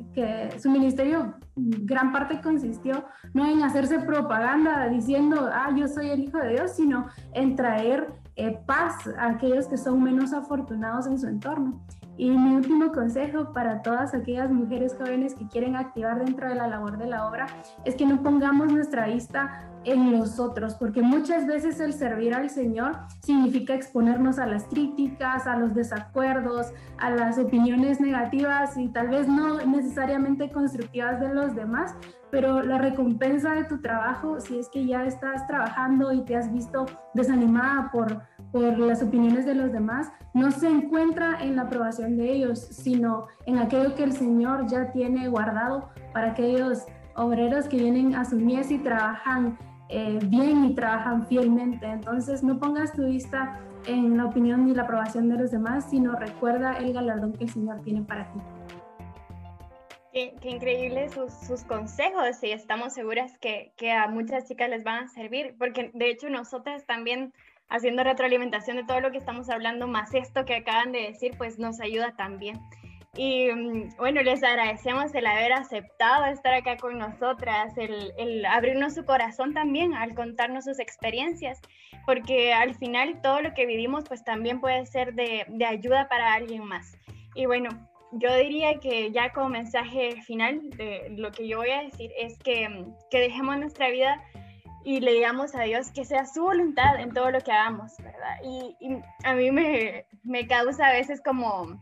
su ministerio gran parte consistió no en hacerse propaganda diciendo, ah, yo soy el Hijo de Dios, sino en traer eh, paz a aquellos que son menos afortunados en su entorno. Y mi último consejo para todas aquellas mujeres jóvenes que quieren activar dentro de la labor de la obra es que no pongamos nuestra vista en los otros, porque muchas veces el servir al Señor significa exponernos a las críticas, a los desacuerdos, a las opiniones negativas y tal vez no necesariamente constructivas de los demás, pero la recompensa de tu trabajo, si es que ya estás trabajando y te has visto desanimada por por las opiniones de los demás, no se encuentra en la aprobación de ellos, sino en aquello que el Señor ya tiene guardado para aquellos obreros que vienen a su mies y trabajan eh, bien y trabajan fielmente. Entonces no pongas tu vista en la opinión ni la aprobación de los demás, sino recuerda el galardón que el Señor tiene para ti. Qué, qué increíble sus, sus, consejos y estamos seguras que, que a muchas chicas les van a servir, porque de hecho nosotras también haciendo retroalimentación de todo lo que estamos hablando, más esto que acaban de decir, pues nos ayuda también. Y mm, bueno, les agradecemos el haber aceptado estar acá con nosotras, el, el, abrirnos su corazón también al contarnos sus experiencias, porque al final todo lo que vivimos pues también puede ser de, de ayuda para alguien más. Y bueno, yo diría que ya como mensaje final de lo que yo voy a decir es que, que dejemos nuestra vida y le digamos a Dios que sea su voluntad en todo lo que hagamos, ¿verdad? Y a mí me, me, causa a veces como,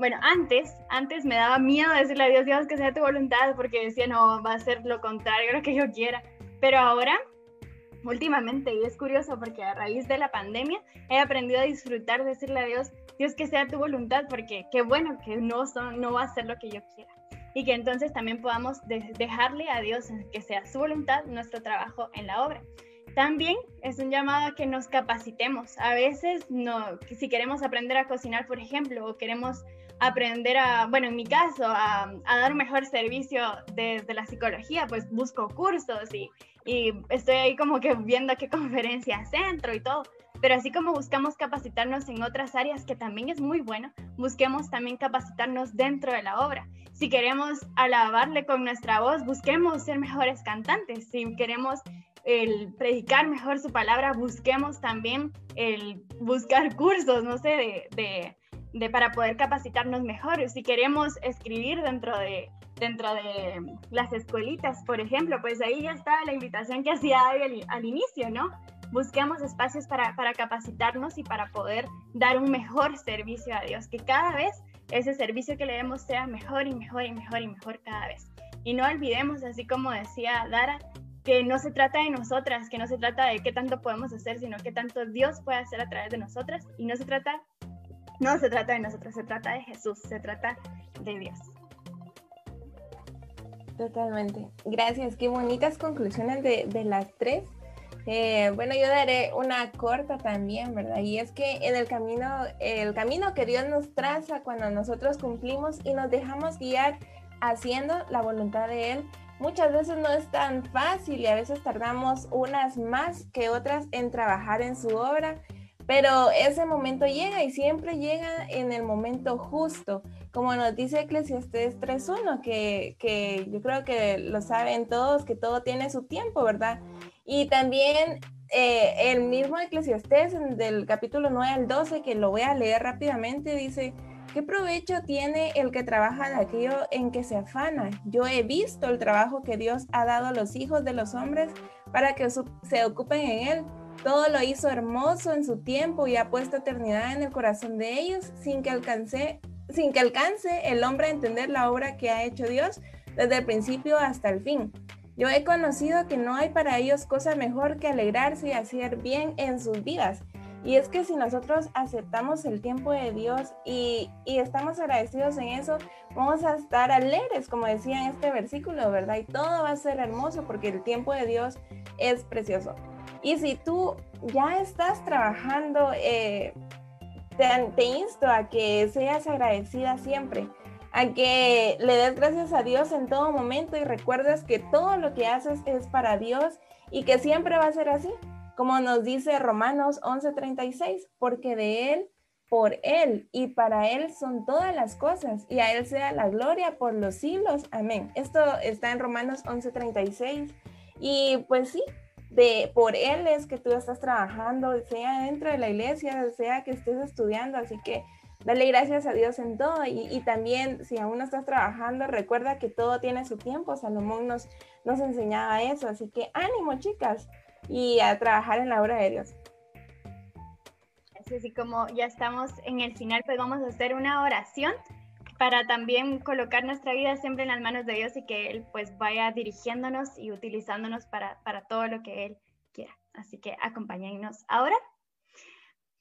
bueno, antes, antes me daba miedo decirle a Dios, Dios, que sea tu voluntad, porque decía, no, va a ser lo contrario a lo que yo quiera. Pero ahora, últimamente, y es curioso porque a raíz de la pandemia he aprendido a disfrutar, de decirle a Dios, Dios, que sea tu voluntad, porque qué bueno que no, son, no va a ser lo que yo quiera y que entonces también podamos dejarle a Dios que sea su voluntad nuestro trabajo en la obra. También es un llamado a que nos capacitemos. A veces, no, si queremos aprender a cocinar, por ejemplo, o queremos aprender a, bueno, en mi caso, a, dar mejor servicio desde la psicología, pues busco cursos y, y estoy ahí como que viendo qué conferencias centro y todo. Pero así como buscamos capacitarnos en otras áreas, que también es muy bueno, busquemos también capacitarnos dentro de la obra. Si queremos alabarle con nuestra voz, busquemos ser mejores cantantes. Si queremos el predicar mejor su palabra, busquemos también el buscar cursos, no sé, de, para poder capacitarnos mejor. Si queremos escribir dentro de, dentro de las escuelitas, por ejemplo, pues ahí ya está la invitación que hacía al, al inicio, ¿no? busquemos espacios para, para capacitarnos y para poder dar un mejor servicio a Dios, que cada vez ese servicio que le demos sea mejor y mejor y mejor y mejor cada vez. Y no olvidemos, así como decía Dara, que no se trata de nosotras, que no se trata de qué tanto podemos hacer, sino qué tanto Dios puede hacer a través de nosotras. Y no se trata, no se trata de nosotros, se trata de Jesús, se trata de Dios. Totalmente. Gracias. Qué bonitas conclusiones de, las tres. Eh, bueno, yo daré una corta también, ¿verdad? Y es que en el camino, el camino que Dios nos traza cuando nosotros cumplimos y nos dejamos guiar haciendo la voluntad de Él, muchas veces no es tan fácil y a veces tardamos unas más que otras en trabajar en su obra, pero ese momento llega y siempre llega en el momento justo, como nos dice Eclesiastes 3.1, que, que yo creo que lo saben todos, que todo tiene su tiempo, ¿verdad? Y también eh, el mismo Eclesiastés del capítulo 9 al 12, que lo voy a leer rápidamente, dice, ¿qué provecho tiene el que trabaja de aquello en que se afana? Yo he visto el trabajo que Dios ha dado a los hijos de los hombres para que se ocupen en él. Todo lo hizo hermoso en su tiempo y ha puesto eternidad en el corazón de ellos sin que alcance, sin que alcance el hombre a entender la obra que ha hecho Dios desde el principio hasta el fin. Yo he conocido que no hay para ellos cosa mejor que alegrarse y hacer bien en sus vidas. Y es que si nosotros aceptamos el tiempo de Dios y, estamos agradecidos en eso, vamos a estar alegres, como decía en este versículo, ¿verdad? Y todo va a ser hermoso porque el tiempo de Dios es precioso. Y si tú ya estás trabajando, eh, te, te insto a que seas agradecida siempre a que le des gracias a Dios en todo momento y recuerdes que todo lo que haces es para Dios y que siempre va a ser así, como nos dice Romanos 11:36, porque de Él, por Él y para Él son todas las cosas y a Él sea la gloria por los siglos. Amén. Esto está en Romanos 11:36 y pues sí. De, por él es que tú estás trabajando, sea dentro de la iglesia, sea que estés estudiando, así que Dale gracias a Dios en todo y, también si aún no estás trabajando, recuerda que todo tiene su tiempo. Salomón nos, nos enseñaba eso, así que ánimo chicas y a trabajar en la obra de Dios. Así como ya estamos en el final, pues vamos a hacer una oración para también colocar nuestra vida siempre en las manos de Dios y que Él pues vaya dirigiéndonos y utilizándonos para, para todo lo que Él quiera. Así que acompáñennos ahora.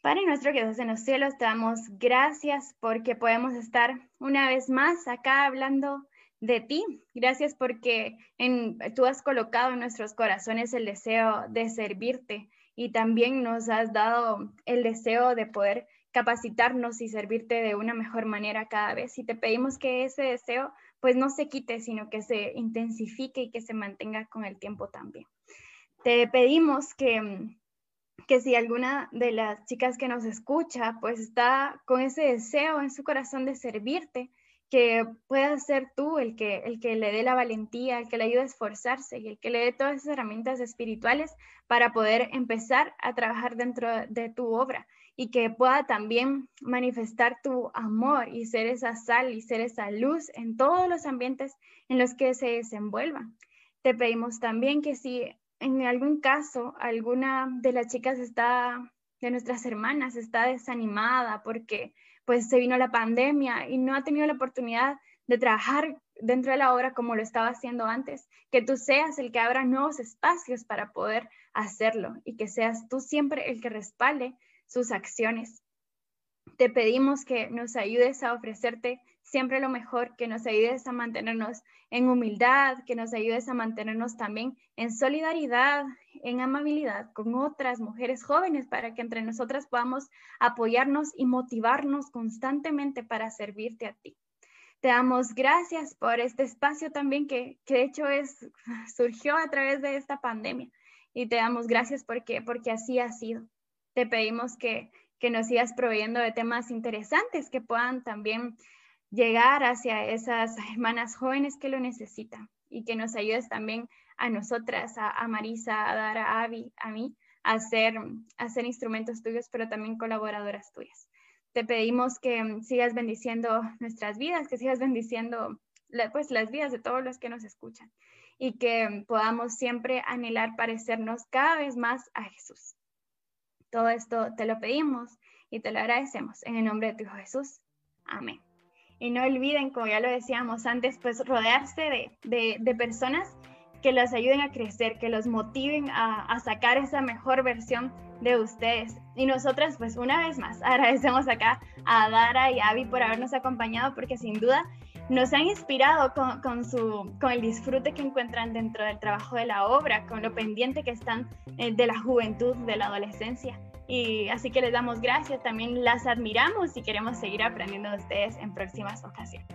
Padre nuestro que estás en los cielos, te damos gracias porque podemos estar una vez más acá hablando de ti. Gracias porque en, tú has colocado en nuestros corazones el deseo de servirte y también nos has dado el deseo de poder capacitarnos y servirte de una mejor manera cada vez. Y te pedimos que ese deseo pues no se quite, sino que se intensifique y que se mantenga con el tiempo también. Te pedimos que que si alguna de las chicas que nos escucha, pues está con ese deseo en su corazón de servirte, que puedas ser tú el que, el que le dé la valentía, el que le ayude a esforzarse y el que le dé todas esas herramientas espirituales para poder empezar a trabajar dentro de tu obra y que pueda también manifestar tu amor y ser esa sal y ser esa luz en todos los ambientes en los que se desenvuelvan. Te pedimos también que si en algún caso alguna de las chicas está, de nuestras hermanas, está desanimada porque pues se vino la pandemia y no ha tenido la oportunidad de trabajar dentro de la obra como lo estaba haciendo antes, que tú seas el que abra nuevos espacios para poder hacerlo y que seas tú siempre el que respalde sus acciones. Te pedimos que nos ayudes a ofrecerte siempre lo mejor, que nos ayudes a mantenernos en humildad, que nos ayudes a mantenernos también en solidaridad, en amabilidad con otras mujeres jóvenes para que entre nosotras podamos apoyarnos y motivarnos constantemente para servirte a ti. Te damos gracias por este espacio también que, que de hecho es, surgió a través de esta pandemia y te damos gracias porque, porque así ha sido. Te pedimos que, que nos sigas proveyendo de temas interesantes que puedan también llegar hacia esas hermanas jóvenes que lo necesitan y que nos ayudes también a nosotras, a, Marisa, a Dara, a Avi, a mí, a hacer instrumentos tuyos, pero también colaboradoras tuyas. Te pedimos que sigas bendiciendo nuestras vidas, que sigas bendiciendo pues, las vidas de todos los que nos escuchan y que podamos siempre anhelar parecernos cada vez más a Jesús. Todo esto te lo pedimos y te lo agradecemos en el nombre de tu Hijo Jesús. Amén. Y no olviden, como ya lo decíamos antes, pues rodearse de, personas que los ayuden a crecer, que los motiven a, sacar esa mejor versión de ustedes. Y nosotras, pues una vez más, agradecemos acá a Dara y a Abby por habernos acompañado, porque sin duda nos han inspirado con, su, con el disfrute que encuentran dentro del trabajo de la obra, con lo pendiente que están eh, de la juventud, de la adolescencia. Y así que les damos gracias, también las admiramos y queremos seguir aprendiendo de ustedes en próximas ocasiones.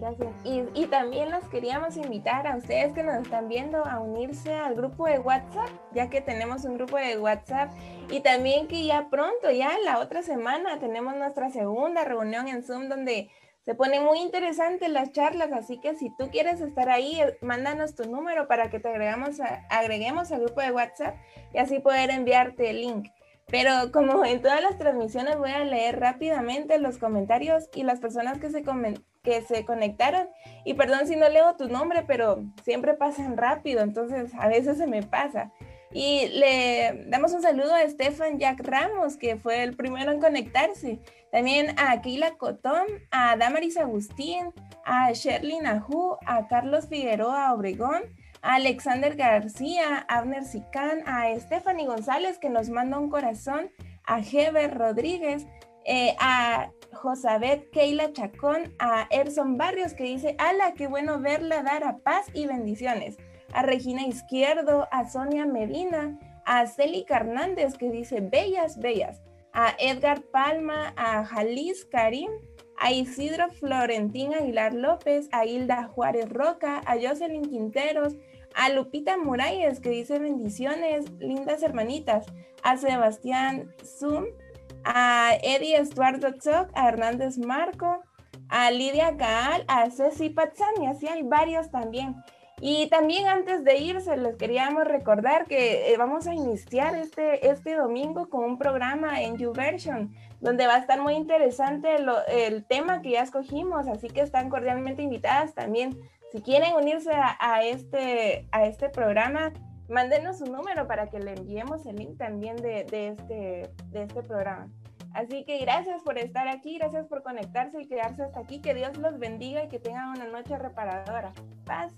Gracias. Y, también los queríamos invitar a ustedes que nos están viendo a unirse al grupo de WhatsApp, ya que tenemos un grupo de WhatsApp y también que ya pronto, ya la otra semana, tenemos nuestra segunda reunión en Zoom donde se ponen muy interesantes las charlas, así que si tú quieres estar ahí, eh, mándanos tu número para que te agregamos agreguemos al grupo de WhatsApp y así poder enviarte el link. Pero como en todas las transmisiones voy a leer rápidamente los comentarios y las personas que se, que se conectaron. Y perdón si no leo tu nombre, pero siempre pasan rápido, entonces a veces se me pasa. Y le damos un saludo a Stefan Jack Ramos, que fue el primero en conectarse. También a Keila Cotón, a Damaris Agustín, a Sherlyn Ajú, a Carlos Figueroa Obregón, a Alexander García, a Abner Sicán, a Stephanie González, que nos manda un corazón, a Heber Rodríguez, eh, a Josabet Keila Chacón, a Erson Barrios, que dice, ala, qué bueno verla dar a paz y bendiciones. A Regina Izquierdo, a Sonia Medina, a Célica Hernández que dice bellas, bellas, a Edgar Palma, a Jalis Karim, a Isidro Florentín Aguilar López, a Hilda Juárez Roca, a Jocelyn Quinteros, a Lupita Muralles que dice bendiciones, lindas hermanitas, a Sebastián Zoom, a Eddie Estuardo Zoc, a Hernández Marco, a Lidia Caal, a Ceci Patzani, así hay varios también. Y también antes de irse, les queríamos recordar que eh, vamos a iniciar este, este domingo con un programa en YouVersion, donde va a estar muy interesante el tema que ya escogimos, así que están cordialmente invitadas también. Si quieren unirse a, este, a este programa, mándenos un número para que le enviemos el link también de, de, este, de este programa. Así que gracias por estar aquí, gracias por conectarse y quedarse hasta aquí. Que Dios los bendiga y que tengan una noche reparadora. Paz.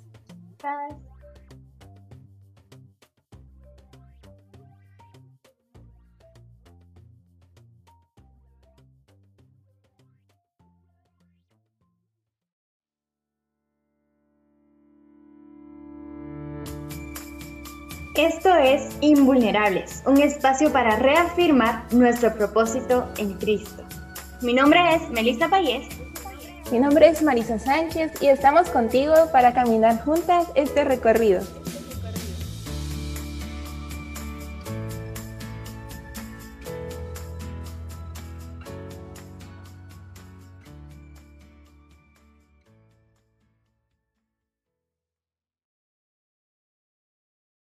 Esto es Invulnerables, un espacio para reafirmar nuestro propósito en Cristo. Mi nombre es Melissa Payés mi nombre es Marisa Sánchez y estamos contigo para caminar juntas este recorrido.